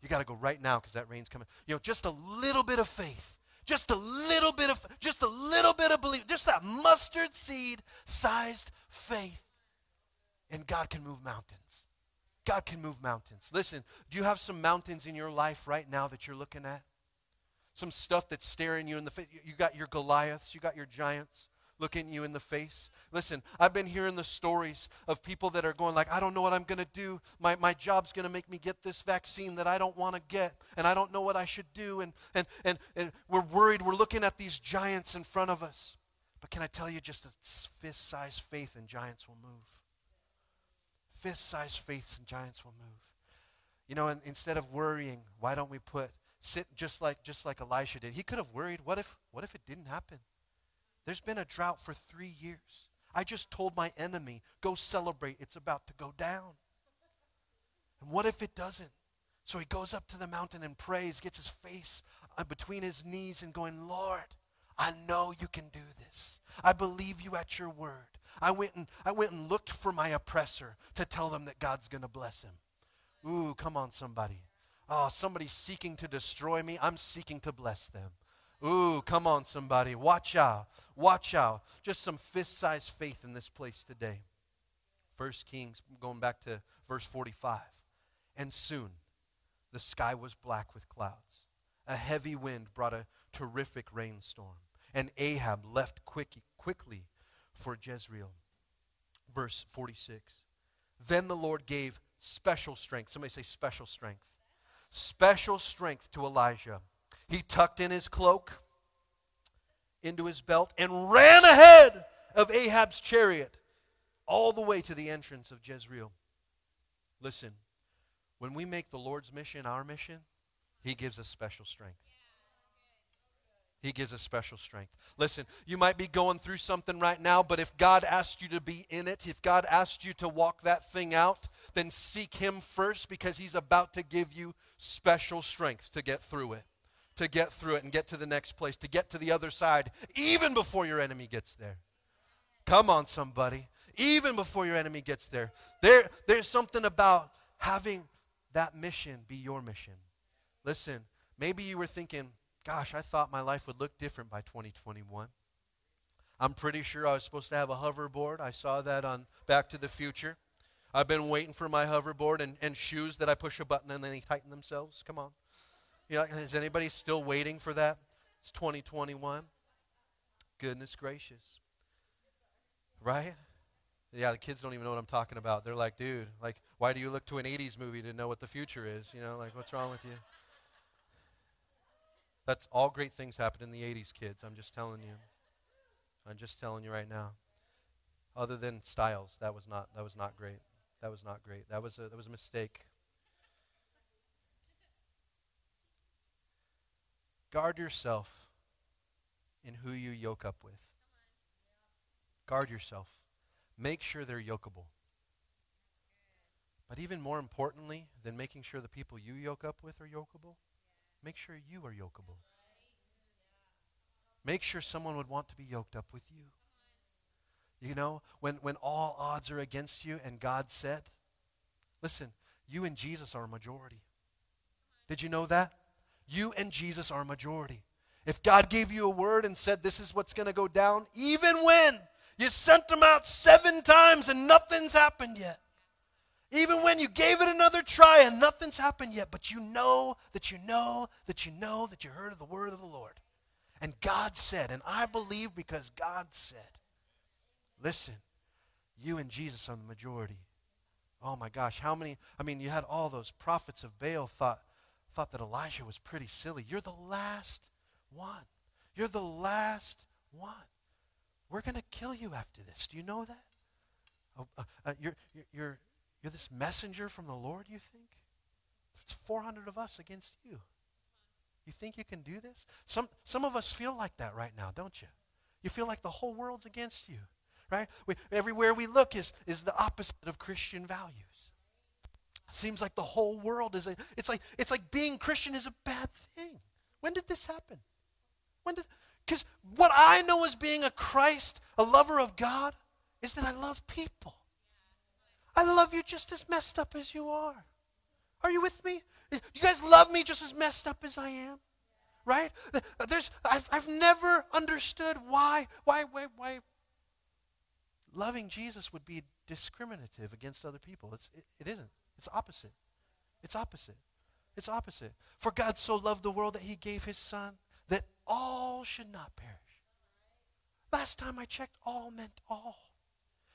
You got to go right now because that rain's coming. You know, just a little bit of faith. Just a little bit of just a little bit of belief. Just that mustard seed sized faith. And God can move mountains. God can move mountains. Listen, do you have some mountains in your life right now that you're looking at? Some stuff that's staring you in the face. You got your Goliaths, you got your giants looking you in the face. Listen, I've been hearing the stories of people that are going like, I don't know what I'm going to do. My, my job's going to make me get this vaccine that I don't want to get, and I don't know what I should do. And, and, and, and we're worried. We're looking at these giants in front of us. But can I tell you, just a fist-sized faith and giants will move. Fist-sized faith and giants will move. You know, and instead of worrying, why don't we put sit just like just like Elisha did? He could have worried, what if what if it didn't happen? There's been a drought for three years. I just told my enemy, go celebrate. It's about to go down. And what if it doesn't? So he goes up to the mountain and prays, gets his face uh, between his knees and going, Lord, I know you can do this. I believe you at your word. I went and I went and looked for my oppressor to tell them that God's going to bless him. Ooh, come on somebody. Oh, somebody's seeking to destroy me. I'm seeking to bless them. Ooh, come on, somebody. Watch out. Watch out. Just some fist sized faith in this place today. First Kings, going back to verse 45. And soon the sky was black with clouds. A heavy wind brought a terrific rainstorm. And Ahab left quick, quickly for Jezreel. Verse 46. Then the Lord gave special strength. Somebody say special strength. Special strength to Elijah he tucked in his cloak into his belt and ran ahead of Ahab's chariot all the way to the entrance of Jezreel. Listen, when we make the Lord's mission our mission, he gives us special strength. He gives us special strength. Listen, you might be going through something right now, but if God asked you to be in it, if God asked you to walk that thing out, then seek Him first because He's about to give you special strength to get through it to get through it and get to the next place, to get to the other side, even before your enemy gets there. Come on, somebody. Even before your enemy gets there. there there's something about having that mission be your mission. Listen, maybe you were thinking, gosh, I thought my life would look different by 2021. I'm pretty sure I was supposed to have a hoverboard. I saw that on Back to the Future. I've been waiting for my hoverboard and, and shoes that I push a button and then they tighten themselves. Come on. You know, is anybody still waiting for that? It's 2021. Goodness gracious. Right? Yeah, the kids don't even know what I'm talking about. They're like, dude, like, why do you look to an 80s movie to know what the future is? You know, like, what's wrong with you? That's all great things happened in the 80s, kids. I'm just telling you. I'm just telling you right now. Other than styles, that was not that was not great. That was not great. That was a that was a mistake. Guard yourself in who you yoke up with. Guard yourself. Make sure they're yokeable. But even more importantly than making sure the people you yoke up with are yokeable, make sure you are yokeable. Make sure someone would want to be yoked up with you. You know, when, when all odds are against you and God said, listen, you and Jesus are a majority. Did you know that? You and Jesus are majority. If God gave you a word and said this is what's going to go down, even when you sent them out seven times and nothing's happened yet, even when you gave it another try and nothing's happened yet, but you know that you know that you know that you heard of the word of the Lord. And God said, and I believe because God said, listen, you and Jesus are the majority. Oh my gosh, how many? I mean, you had all those prophets of Baal thought, thought that Elijah was pretty silly. You're the last one. You're the last one. We're going to kill you after this. Do you know that? Oh, uh, uh, you're, you're, you're this messenger from the Lord, you think? It's 400 of us against you. You think you can do this? Some, some of us feel like that right now, don't you? You feel like the whole world's against you, right? We, everywhere we look is, is the opposite of Christian values. Seems like the whole world is a, it's like, it's like being Christian is a bad thing. When did this happen? When did, because what I know as being a Christ, a lover of God, is that I love people. I love you just as messed up as you are. Are you with me? You guys love me just as messed up as I am? Right? There's, I've, I've never understood why, why, why, why loving Jesus would be discriminative against other people. It's, it, it isn't. It's opposite. It's opposite. It's opposite. For God so loved the world that he gave his son that all should not perish. Last time I checked, all meant all.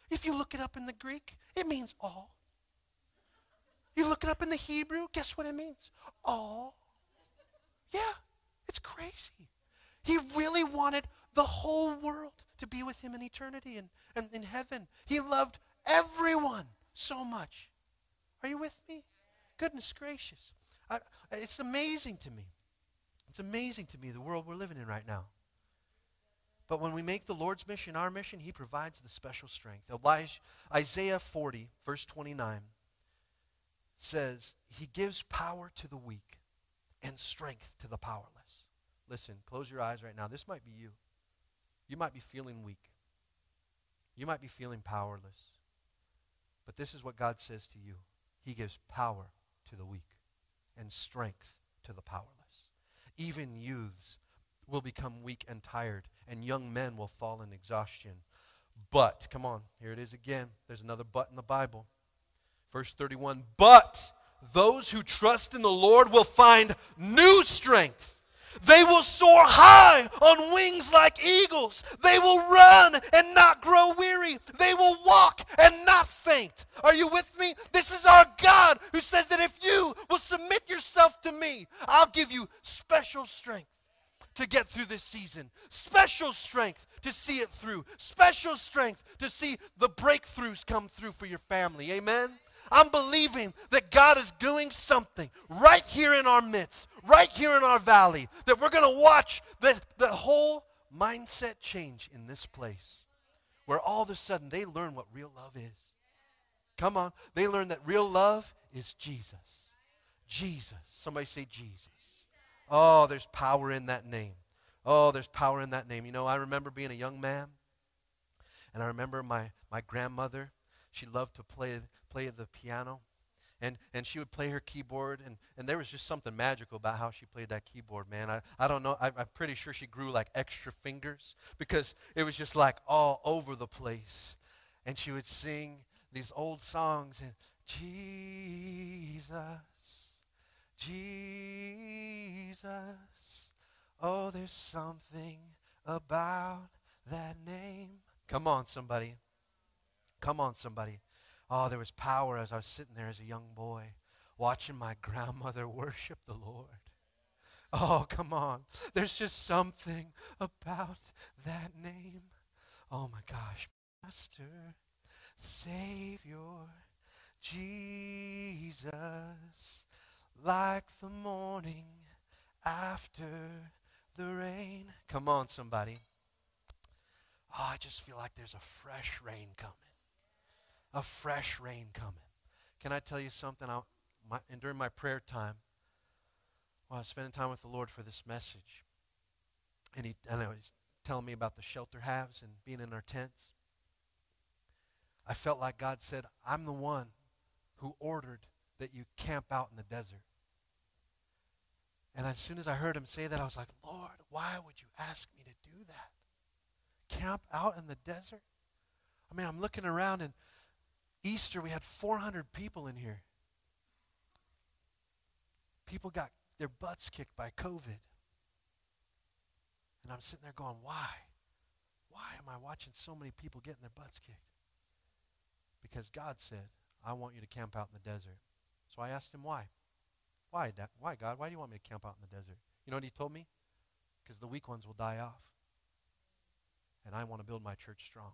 If you look it up in the Greek, it means all. You look it up in the Hebrew, guess what it means? All. Yeah, it's crazy. He really wanted the whole world to be with him in eternity and, and in heaven. He loved everyone so much. Are you with me? Goodness gracious. I, it's amazing to me. It's amazing to me the world we're living in right now. But when we make the Lord's mission our mission, He provides the special strength. Elijah, Isaiah 40, verse 29, says, He gives power to the weak and strength to the powerless. Listen, close your eyes right now. This might be you. You might be feeling weak. You might be feeling powerless. But this is what God says to you He gives power to the weak and strength to the powerless. Even youths will become weak and tired, and young men will fall in exhaustion. But, come on, here it is again. There's another but in the Bible. Verse 31 But those who trust in the Lord will find new strength. They will soar high on wings like eagles. They will run and not grow weary. They will walk and not faint. Are you with me? This is our God who says that if you will submit yourself to me, I'll give you special strength to get through this season, special strength to see it through, special strength to see the breakthroughs come through for your family. Amen? I'm believing that God is doing something right here in our midst, right here in our valley, that we're going to watch the, the whole mindset change in this place, where all of a sudden they learn what real love is. Come on. They learn that real love is Jesus. Jesus. Somebody say Jesus. Oh, there's power in that name. Oh, there's power in that name. You know, I remember being a young man, and I remember my, my grandmother, she loved to play, play the piano. And, and she would play her keyboard, and, and there was just something magical about how she played that keyboard, man. I, I don't know, I, I'm pretty sure she grew like extra fingers because it was just like all over the place. And she would sing these old songs, and Jesus, Jesus. Oh, there's something about that name. Come on, somebody. Come on, somebody. Oh, there was power as I was sitting there as a young boy watching my grandmother worship the Lord. Oh, come on. There's just something about that name. Oh my gosh. Master, Savior, Jesus, like the morning after the rain. Come on, somebody. Oh, I just feel like there's a fresh rain coming a fresh rain coming. Can I tell you something? I, my, and during my prayer time, while I was spending time with the Lord for this message, and he, and he was telling me about the shelter halves and being in our tents, I felt like God said, I'm the one who ordered that you camp out in the desert. And as soon as I heard him say that, I was like, Lord, why would you ask me to do that? Camp out in the desert? I mean, I'm looking around and Easter, we had 400 people in here. People got their butts kicked by COVID. And I'm sitting there going, why? Why am I watching so many people getting their butts kicked? Because God said, I want you to camp out in the desert. So I asked him why. Why, Dad? Why, God? Why do you want me to camp out in the desert? You know what he told me? Because the weak ones will die off. And I want to build my church strong.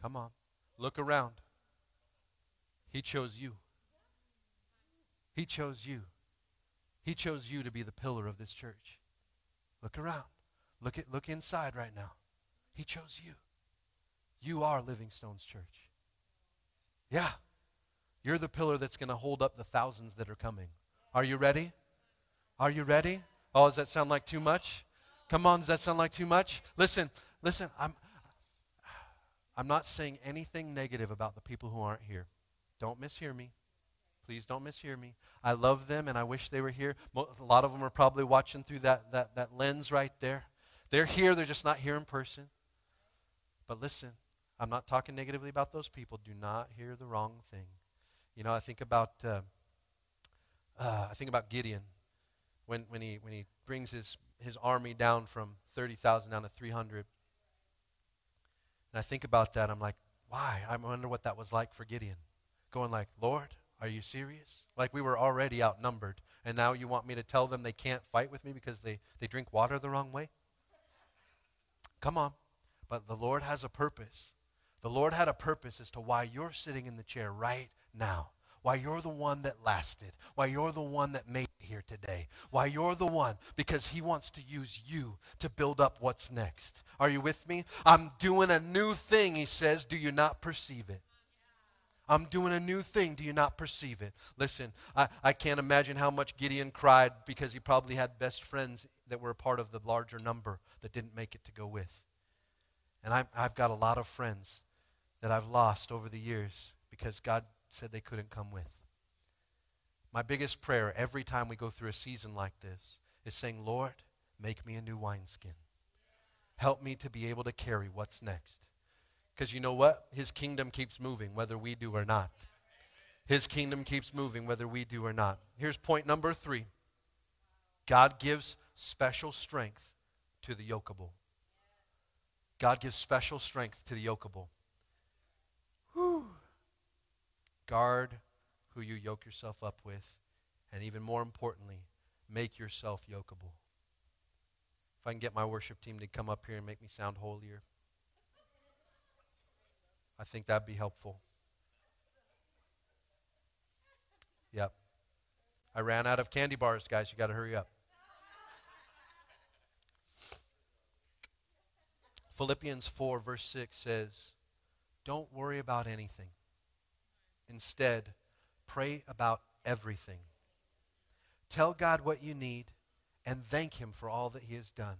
Come on. Look around. He chose you. He chose you. He chose you to be the pillar of this church. Look around. Look at look inside right now. He chose you. You are Living Stones Church. Yeah. You're the pillar that's going to hold up the thousands that are coming. Are you ready? Are you ready? Oh, does that sound like too much? Come on, does that sound like too much? Listen, listen, I'm I'm not saying anything negative about the people who aren't here. Don't mishear me. Please don't mishear me. I love them and I wish they were here. A lot of them are probably watching through that, that, that lens right there. They're here, they're just not here in person. But listen, I'm not talking negatively about those people. Do not hear the wrong thing. You know, I think about uh, uh, I think about Gideon when, when he when he brings his his army down from thirty thousand down to three hundred. And I think about that. I'm like, why? I wonder what that was like for Gideon. Going like, Lord, are you serious? Like we were already outnumbered, and now you want me to tell them they can't fight with me because they, they drink water the wrong way? Come on. But the Lord has a purpose. The Lord had a purpose as to why you're sitting in the chair right now why you're the one that lasted, why you're the one that made here today, why you're the one, because He wants to use you to build up what's next. Are you with me? I'm doing a new thing, He says. Do you not perceive it? I'm doing a new thing. Do you not perceive it? Listen, I, I can't imagine how much Gideon cried because he probably had best friends that were a part of the larger number that didn't make it to go with. And i I've got a lot of friends that I've lost over the years because God said they couldn't come with. My biggest prayer every time we go through a season like this is saying, Lord, make me a new wineskin. Help me to be able to carry what's next. Because you know what? His kingdom keeps moving whether we do or not. His kingdom keeps moving whether we do or not. Here's point number three God gives special strength to the yokeable. God gives special strength to the yokeable. Whew. Guard who you yoke yourself up with, and even more importantly, make yourself yokeable. If I can get my worship team to come up here and make me sound holier, I think that'd be helpful. Yep. I ran out of candy bars, guys. You got to hurry up. Philippians 4, verse 6 says, Don't worry about anything. Instead, pray about everything. Tell God what you need and thank Him for all that He has done.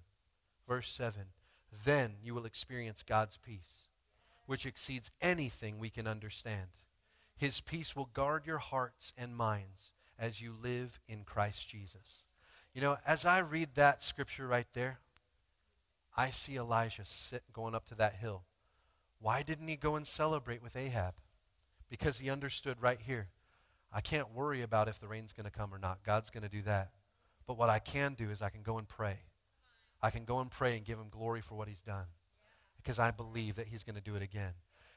Verse 7 Then you will experience God's peace, which exceeds anything we can understand. His peace will guard your hearts and minds as you live in Christ Jesus. You know, as I read that scripture right there, I see Elijah sit, going up to that hill. Why didn't he go and celebrate with Ahab? because he understood right here I can't worry about if the rain's going to come or not. God's going to do that. But what I can do is I can go and pray. I can go and pray and give him glory for what he's done because I believe that he's going to do it again.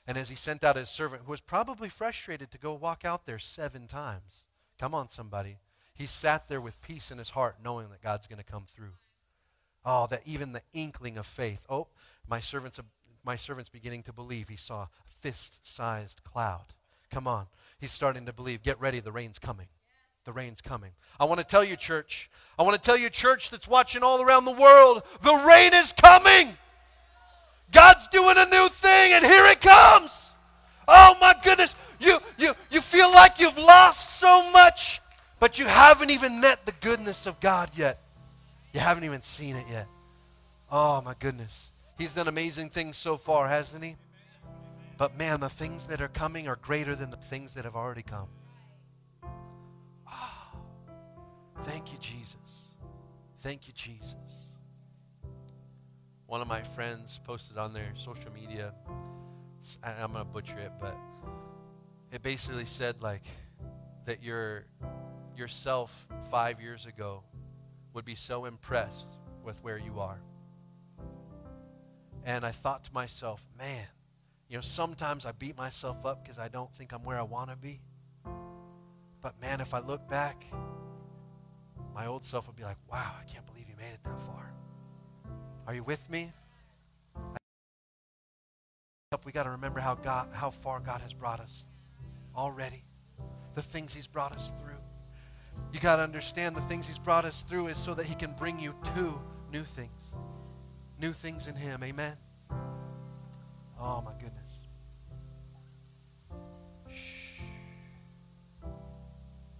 And as he sent out his servant, who was probably frustrated to go walk out there seven times, come on, somebody. He sat there with peace in his heart, knowing that God's going to come through. Oh, that even the inkling of faith. Oh, my servant's, my servant's beginning to believe. He saw a fist sized cloud. Come on. He's starting to believe. Get ready, the rain's coming. The rain's coming. I want to tell you, church. I want to tell you, church that's watching all around the world, the rain is coming. God's doing a new thing, and here it comes. Oh my goodness. You, you, you feel like you've lost so much, but you haven't even met the goodness of God yet. You haven't even seen it yet. Oh my goodness. He's done amazing things so far, hasn't he? But man, the things that are coming are greater than the things that have already come. Oh, Thank you, Jesus. Thank you, Jesus. One of my friends posted on their social media, I'm going to butcher it, but it basically said like that your yourself five years ago would be so impressed with where you are. And I thought to myself, man, you know, sometimes I beat myself up because I don't think I'm where I want to be. But man, if I look back, my old self would be like, wow, I can't believe you made it that far. Are you with me? We got to remember how God, how far God has brought us already. The things He's brought us through. You got to understand the things He's brought us through is so that He can bring you to new things. New things in Him. Amen. Oh, my goodness.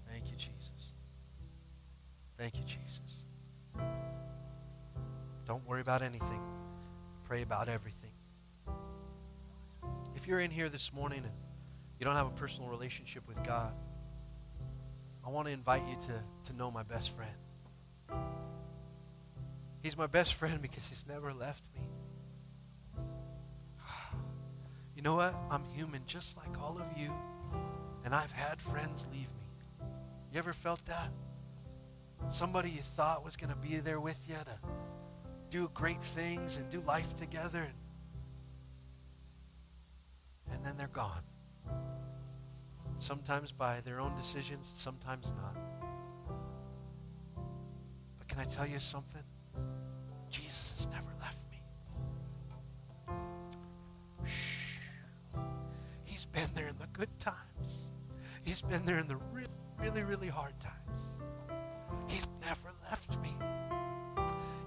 Thank you, Jesus. Thank you, Jesus. Don't worry about anything. Pray about everything. If you're in here this morning and you don't have a personal relationship with God, I want to invite you to, to know my best friend. He's my best friend because he's never left me. You know what? I'm human just like all of you, and I've had friends leave me. You ever felt that? Somebody you thought was going to be there with you to do great things and do life together, and, then they're gone. Sometimes by their own decisions, sometimes not. But can I tell you something? Jesus has never been there in the good times. He's been there in the really, really, really hard times. He's never left me.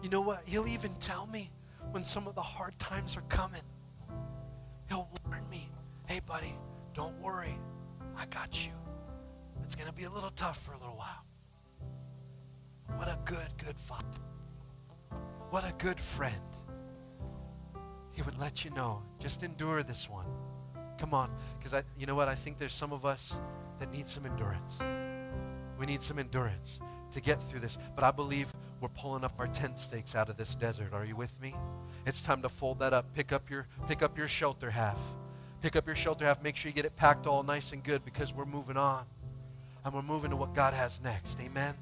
You know what? He'll even tell me when some of the hard times are coming. He'll warn me, hey, buddy, don't worry. I got you. It's going to be a little tough for a little while. What a good, good father. What a good friend. He would let you know. Just endure this one. Come on. Because I you know what? I think there's some of us that need some endurance. We need some endurance to get through this. But I believe we're pulling up our tent stakes out of this desert. Are you with me? It's time to fold that up. Pick up your pick up your shelter half. Pick up your shelter half. Make sure you get it packed all nice and good because we're moving on. And we're moving to what God has next. Amen?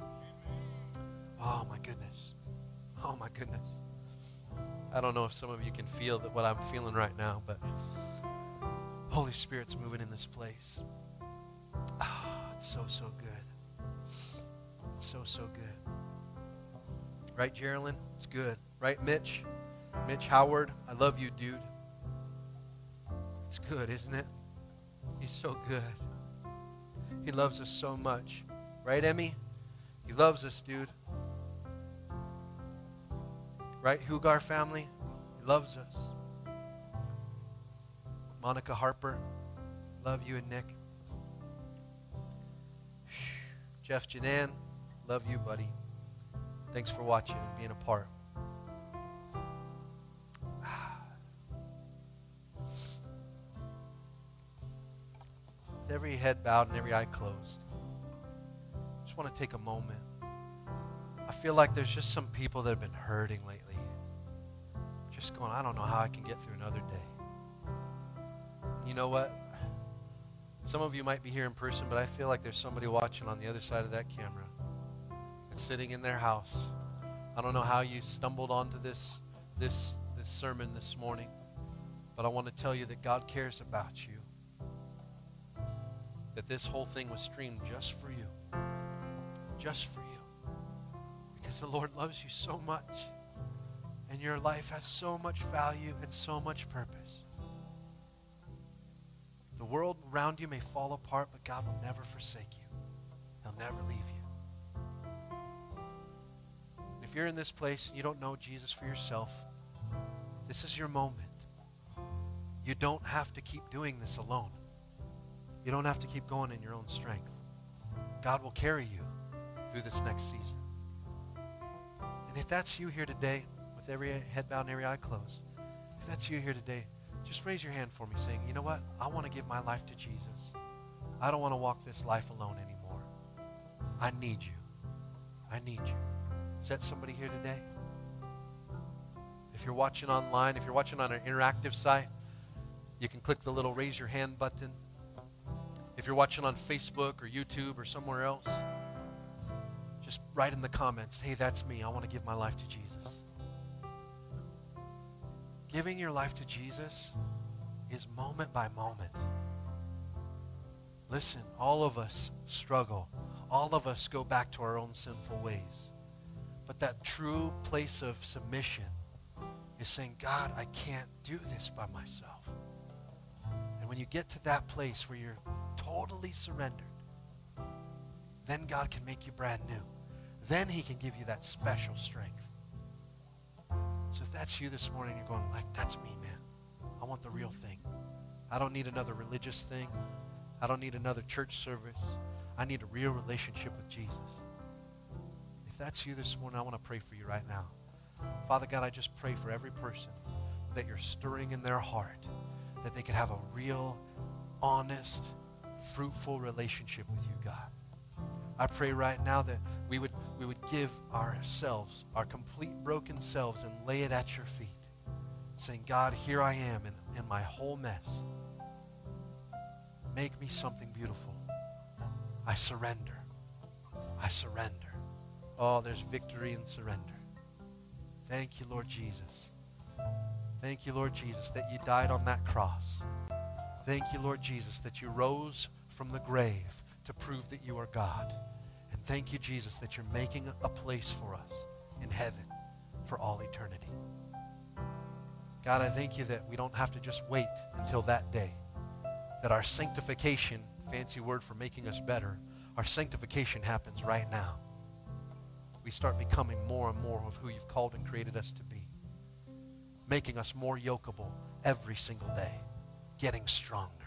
Oh, my goodness. Oh, my goodness. I don't know if some of you can feel that what I'm feeling right now, but Holy Spirit's moving in this place. Oh, it's so, so good. It's so, so good. Right, Geraldine? It's good. Right, Mitch? Mitch Howard, I love you, dude. It's good, isn't it? He's so good. He loves us so much. Right, Emmy? He loves us, dude. Right, Hugar family? He loves us. Monica Harper, love you and Nick. Jeff Janan, love you, buddy. Thanks for watching and being a part. every head bowed and every eye closed, I just want to take a moment. I feel like there's just some people that have been hurting lately. Just going, I don't know how I can get through another day. You know what? Some of you might be here in person, but I feel like there's somebody watching on the other side of that camera and sitting in their house. I don't know how you stumbled onto this, this, this sermon this morning, but I want to tell you that God cares about you that this whole thing was streamed just for you. Just for you. Because the Lord loves you so much. And your life has so much value and so much purpose. The world around you may fall apart, but God will never forsake you. He'll never leave you. If you're in this place and you don't know Jesus for yourself, this is your moment. You don't have to keep doing this alone. You don't have to keep going in your own strength. God will carry you through this next season. And if that's you here today, with every head bowed and every eye closed, if that's you here today, just raise your hand for me saying, you know what? I want to give my life to Jesus. I don't want to walk this life alone anymore. I need you. I need you. Is that somebody here today? If you're watching online, if you're watching on an interactive site, you can click the little raise your hand button. If you're watching on Facebook or YouTube or somewhere else, just write in the comments, hey, that's me. I want to give my life to Jesus. Giving your life to Jesus is moment by moment. Listen, all of us struggle. All of us go back to our own sinful ways. But that true place of submission is saying, God, I can't do this by myself. And when you get to that place where you're totally surrendered, then God can make you brand new. Then he can give you that special strength. So if that's you this morning, you're going like, that's me, man. I want the real thing. I don't need another religious thing. I don't need another church service. I need a real relationship with Jesus. If that's you this morning, I want to pray for you right now. Father God, I just pray for every person that you're stirring in their heart, that they could have a real, honest, fruitful relationship with you, God. I pray right now that we would, we would give ourselves, our complete broken selves, and lay it at your feet, saying, God, here I am in, in my whole mess. Make me something beautiful. I surrender. I surrender. Oh, there's victory in surrender. Thank you, Lord Jesus. Thank you, Lord Jesus, that you died on that cross. Thank you, Lord Jesus, that you rose from the grave to prove that you are God. Thank you, Jesus, that you're making a place for us in heaven for all eternity. God, I thank you that we don't have to just wait until that day that our sanctification, fancy word for making us better, our sanctification happens right now. We start becoming more and more of who you've called and created us to be, making us more yokeable every single day, getting stronger,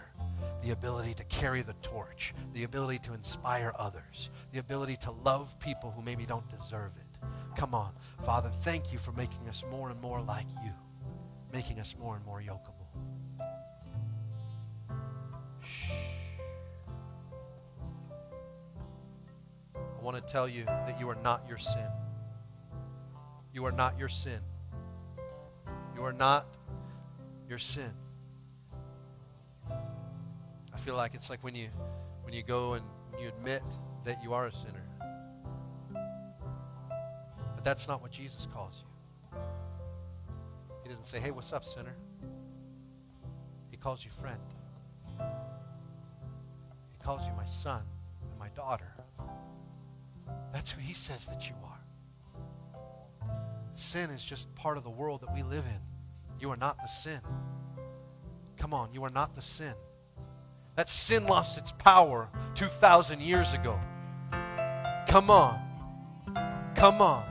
the ability to carry the torch, the ability to inspire others, the ability to love people who maybe don't deserve it. Come on, Father, thank you for making us more and more like you, making us more and more yokeable. I want to tell you that you are not your sin. You are not your sin. You are not your sin. I feel like it's like when you when you go and you admit that you are a sinner. But that's not what Jesus calls you. He doesn't say, "Hey, what's up, sinner?" He calls you friend. He calls you my son and my daughter. That's who he says that you are. Sin is just part of the world that we live in. You are not the sin. Come on, you are not the sin. That sin lost its power 2,000 years ago. Come on. Come on.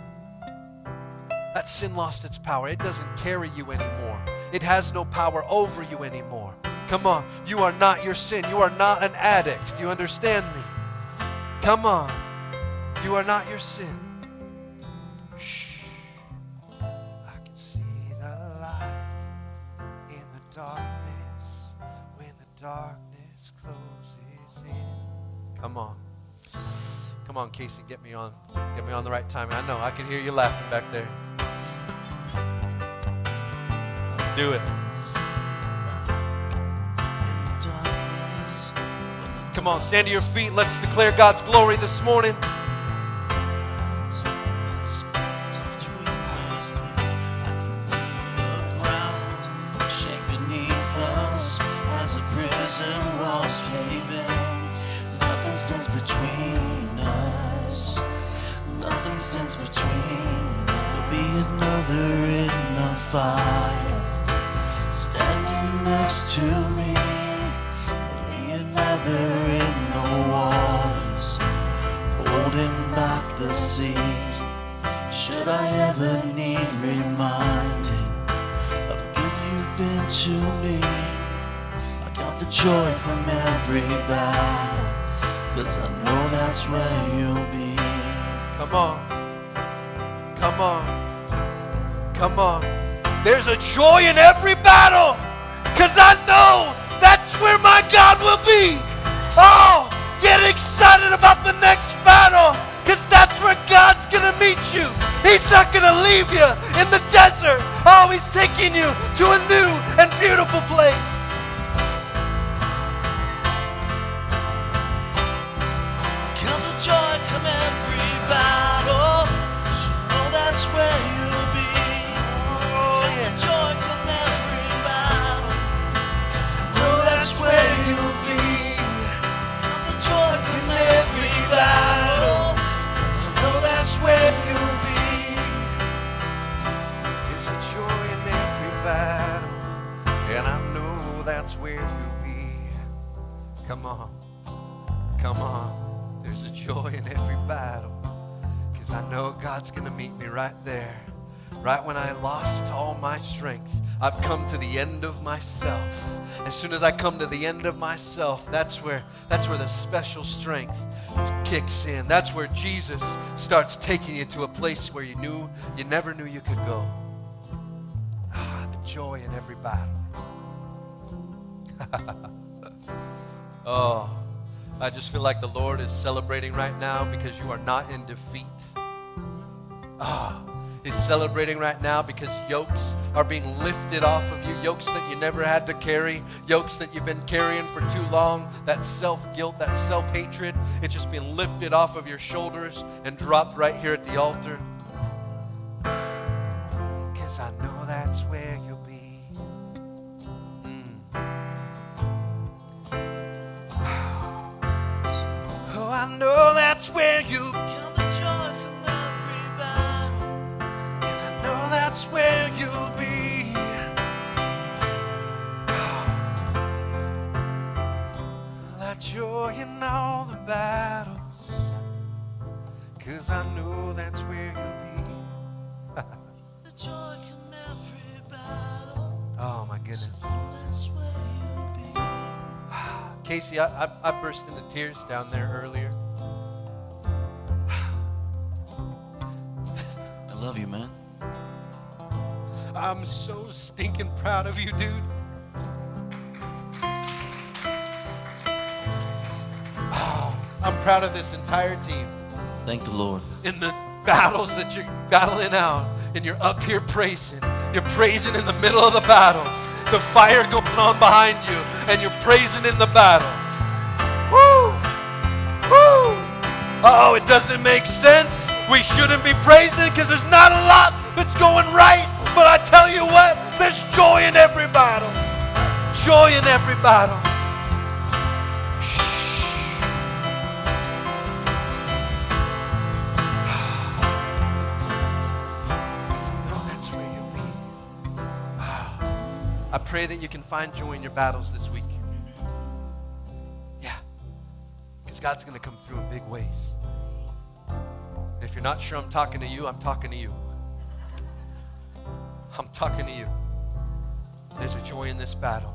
That sin lost its power. It doesn't carry you anymore. It has no power over you anymore. Come on. You are not your sin. You are not an addict. Do you understand me? Come on. You are not your sin. Come on. Come on, Casey, get me on get me on the right timing. I know, I can hear you laughing back there. Do it. Come on, stand to your feet. Let's declare God's glory this morning. Stands between us. Nothing stands between. There'll be another in the fire. Standing next to me. There'll be another in the waters. Holding back the seas. Should I ever need reminding of good you've been to me? I got the joy from every battle. I know that's where you'll be. Come on. Come on. Come on. There's a joy in every battle. Cause I know that's where my God will be. Oh, get excited about the next battle. Cause that's where God's going to meet you. He's not going to leave you in the desert. Oh, He's taking you to a new and beautiful place. Every battle. You know that's where you'll be. The joy, come every battle. 'Cause I know that's where you'll be. The joy, come every battle. 'Cause I know that's where you'll be. There's a joy in every battle, and I know that's where you'll be. Come on, come on. Know God's going to meet me right there. Right when I lost all my strength, I've come to the end of myself. As soon as I come to the end of myself, that's where that's where the special strength kicks in. That's where Jesus starts taking you to a place where you knew you never knew you could go. Ah, the joy in every battle. oh, I just feel like the Lord is celebrating right now because you are not in defeat. Ah, He's celebrating right now because yokes are being lifted off of you, yokes that you never had to carry, yokes that you've been carrying for too long, that self guilt, that self hatred, it's just been lifted off of your shoulders and dropped right here at the altar. Because I know that's where you'll be. Oh, I know that's where you Casey, I, I, burst into tears down there earlier. I love you, man. I'm so stinking proud of you, dude. I'm proud of this entire team. Thank the Lord. in the battles that you're battling out, and you're up here praising. You're praising in the middle of the battles. The fire going on behind you, and you're praising in the battle. Oh, it doesn't make sense. We shouldn't be praising because there's not a lot that's going right. But I tell you what, there's joy in every battle. Joy in every battle. I pray that you can find joy in your battles this week. Yeah. Because God's going to through in big ways. And if you're not sure I'm talking to you, I'm talking to you. I'm talking to you. There's a joy in this battle.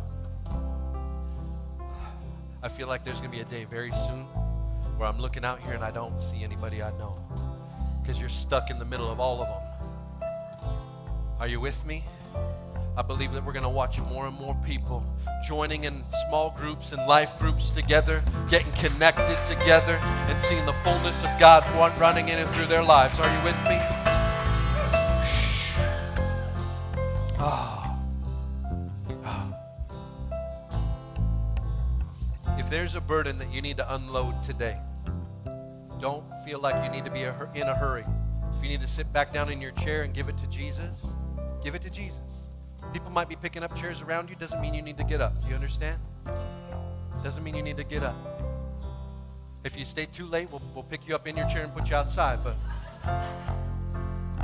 I feel like there's going to be a day very soon where I'm looking out here and I don't see anybody I know because you're stuck in the middle of all of them. Are you with me? I believe that we're going to watch more and more people joining in small groups and life groups together, getting connected together, and seeing the fullness of God run- running in and through their lives. Are you with me? Ah. Ah. If there's a burden that you need to unload today, don't feel like you need to be in a hurry. If you need to sit back down in your chair and give it to Jesus, give it to Jesus. People might be picking up chairs around you, doesn't mean you need to get up. Do you understand? Doesn't mean you need to get up. If you stay too late, we'll, we'll pick you up in your chair and put you outside. But,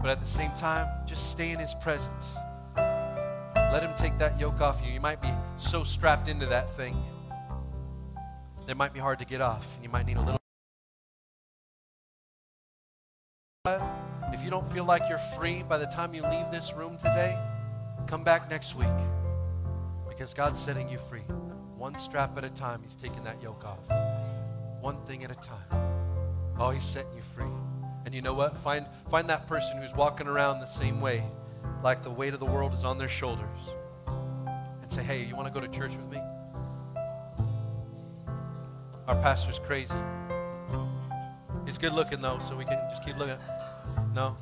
but at the same time, just stay in His presence. Let Him take that yoke off you. You might be so strapped into that thing, it might be hard to get off. And you might need a little. If you don't feel like you're free by the time you leave this room today, come back next week because God's setting you free. One strap at a time, He's taking that yoke off. One thing at a time. Oh, He's setting you free. And you know what? Find, find that person who's walking around the same way, like the weight of the world is on their shoulders, and say, hey, you want to go to church with me? Our pastor's crazy. He's good looking, though, so we can just keep looking. No?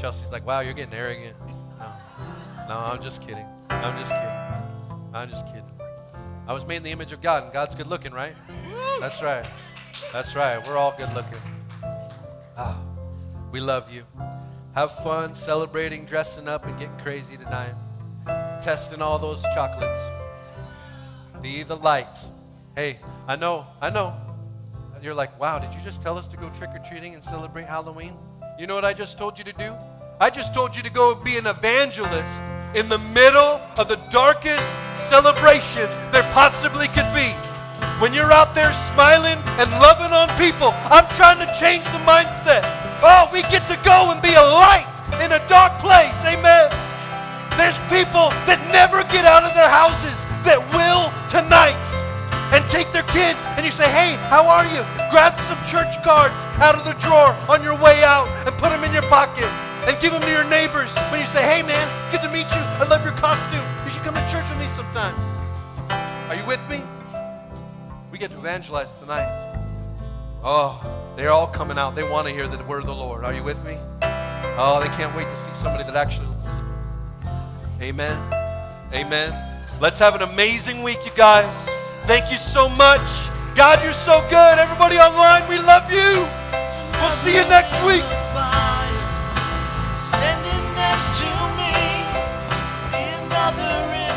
Chelsea's like, wow, you're getting arrogant. No, I'm just kidding. I'm just kidding. I'm just kidding. I was made in the image of God, and God's good looking, right? That's right. That's right. We're all good looking. Ah, we love you. Have fun celebrating, dressing up, and getting crazy tonight. Testing all those chocolates. Be the light. Hey, I know, I know. You're like, wow, did you just tell us to go trick or treating and celebrate Halloween? You know what I just told you to do? I just told you to go be an evangelist in the middle of the darkest celebration there possibly could be. When you're out there smiling and loving on people, I'm trying to change the mindset. Oh, we get to go and be a light in a dark place. Amen. There's people that never get out of their houses that will tonight and take their kids and you say, hey, how are you? Grab some church cards out of the drawer on your way out and put them in your pocket and give them to your neighbors when you say, hey, man, good to meet costume. You should come to church with me sometime. Are you with me? We get to evangelize tonight. Oh, they're all coming out. They want to hear the word of the Lord. Are you with me? Oh, they can't wait to see somebody that actually. Amen. Amen. Let's have an amazing week, you guys. Thank you so much. God, you're so good. Everybody online, we love you. We'll see you next week gathering.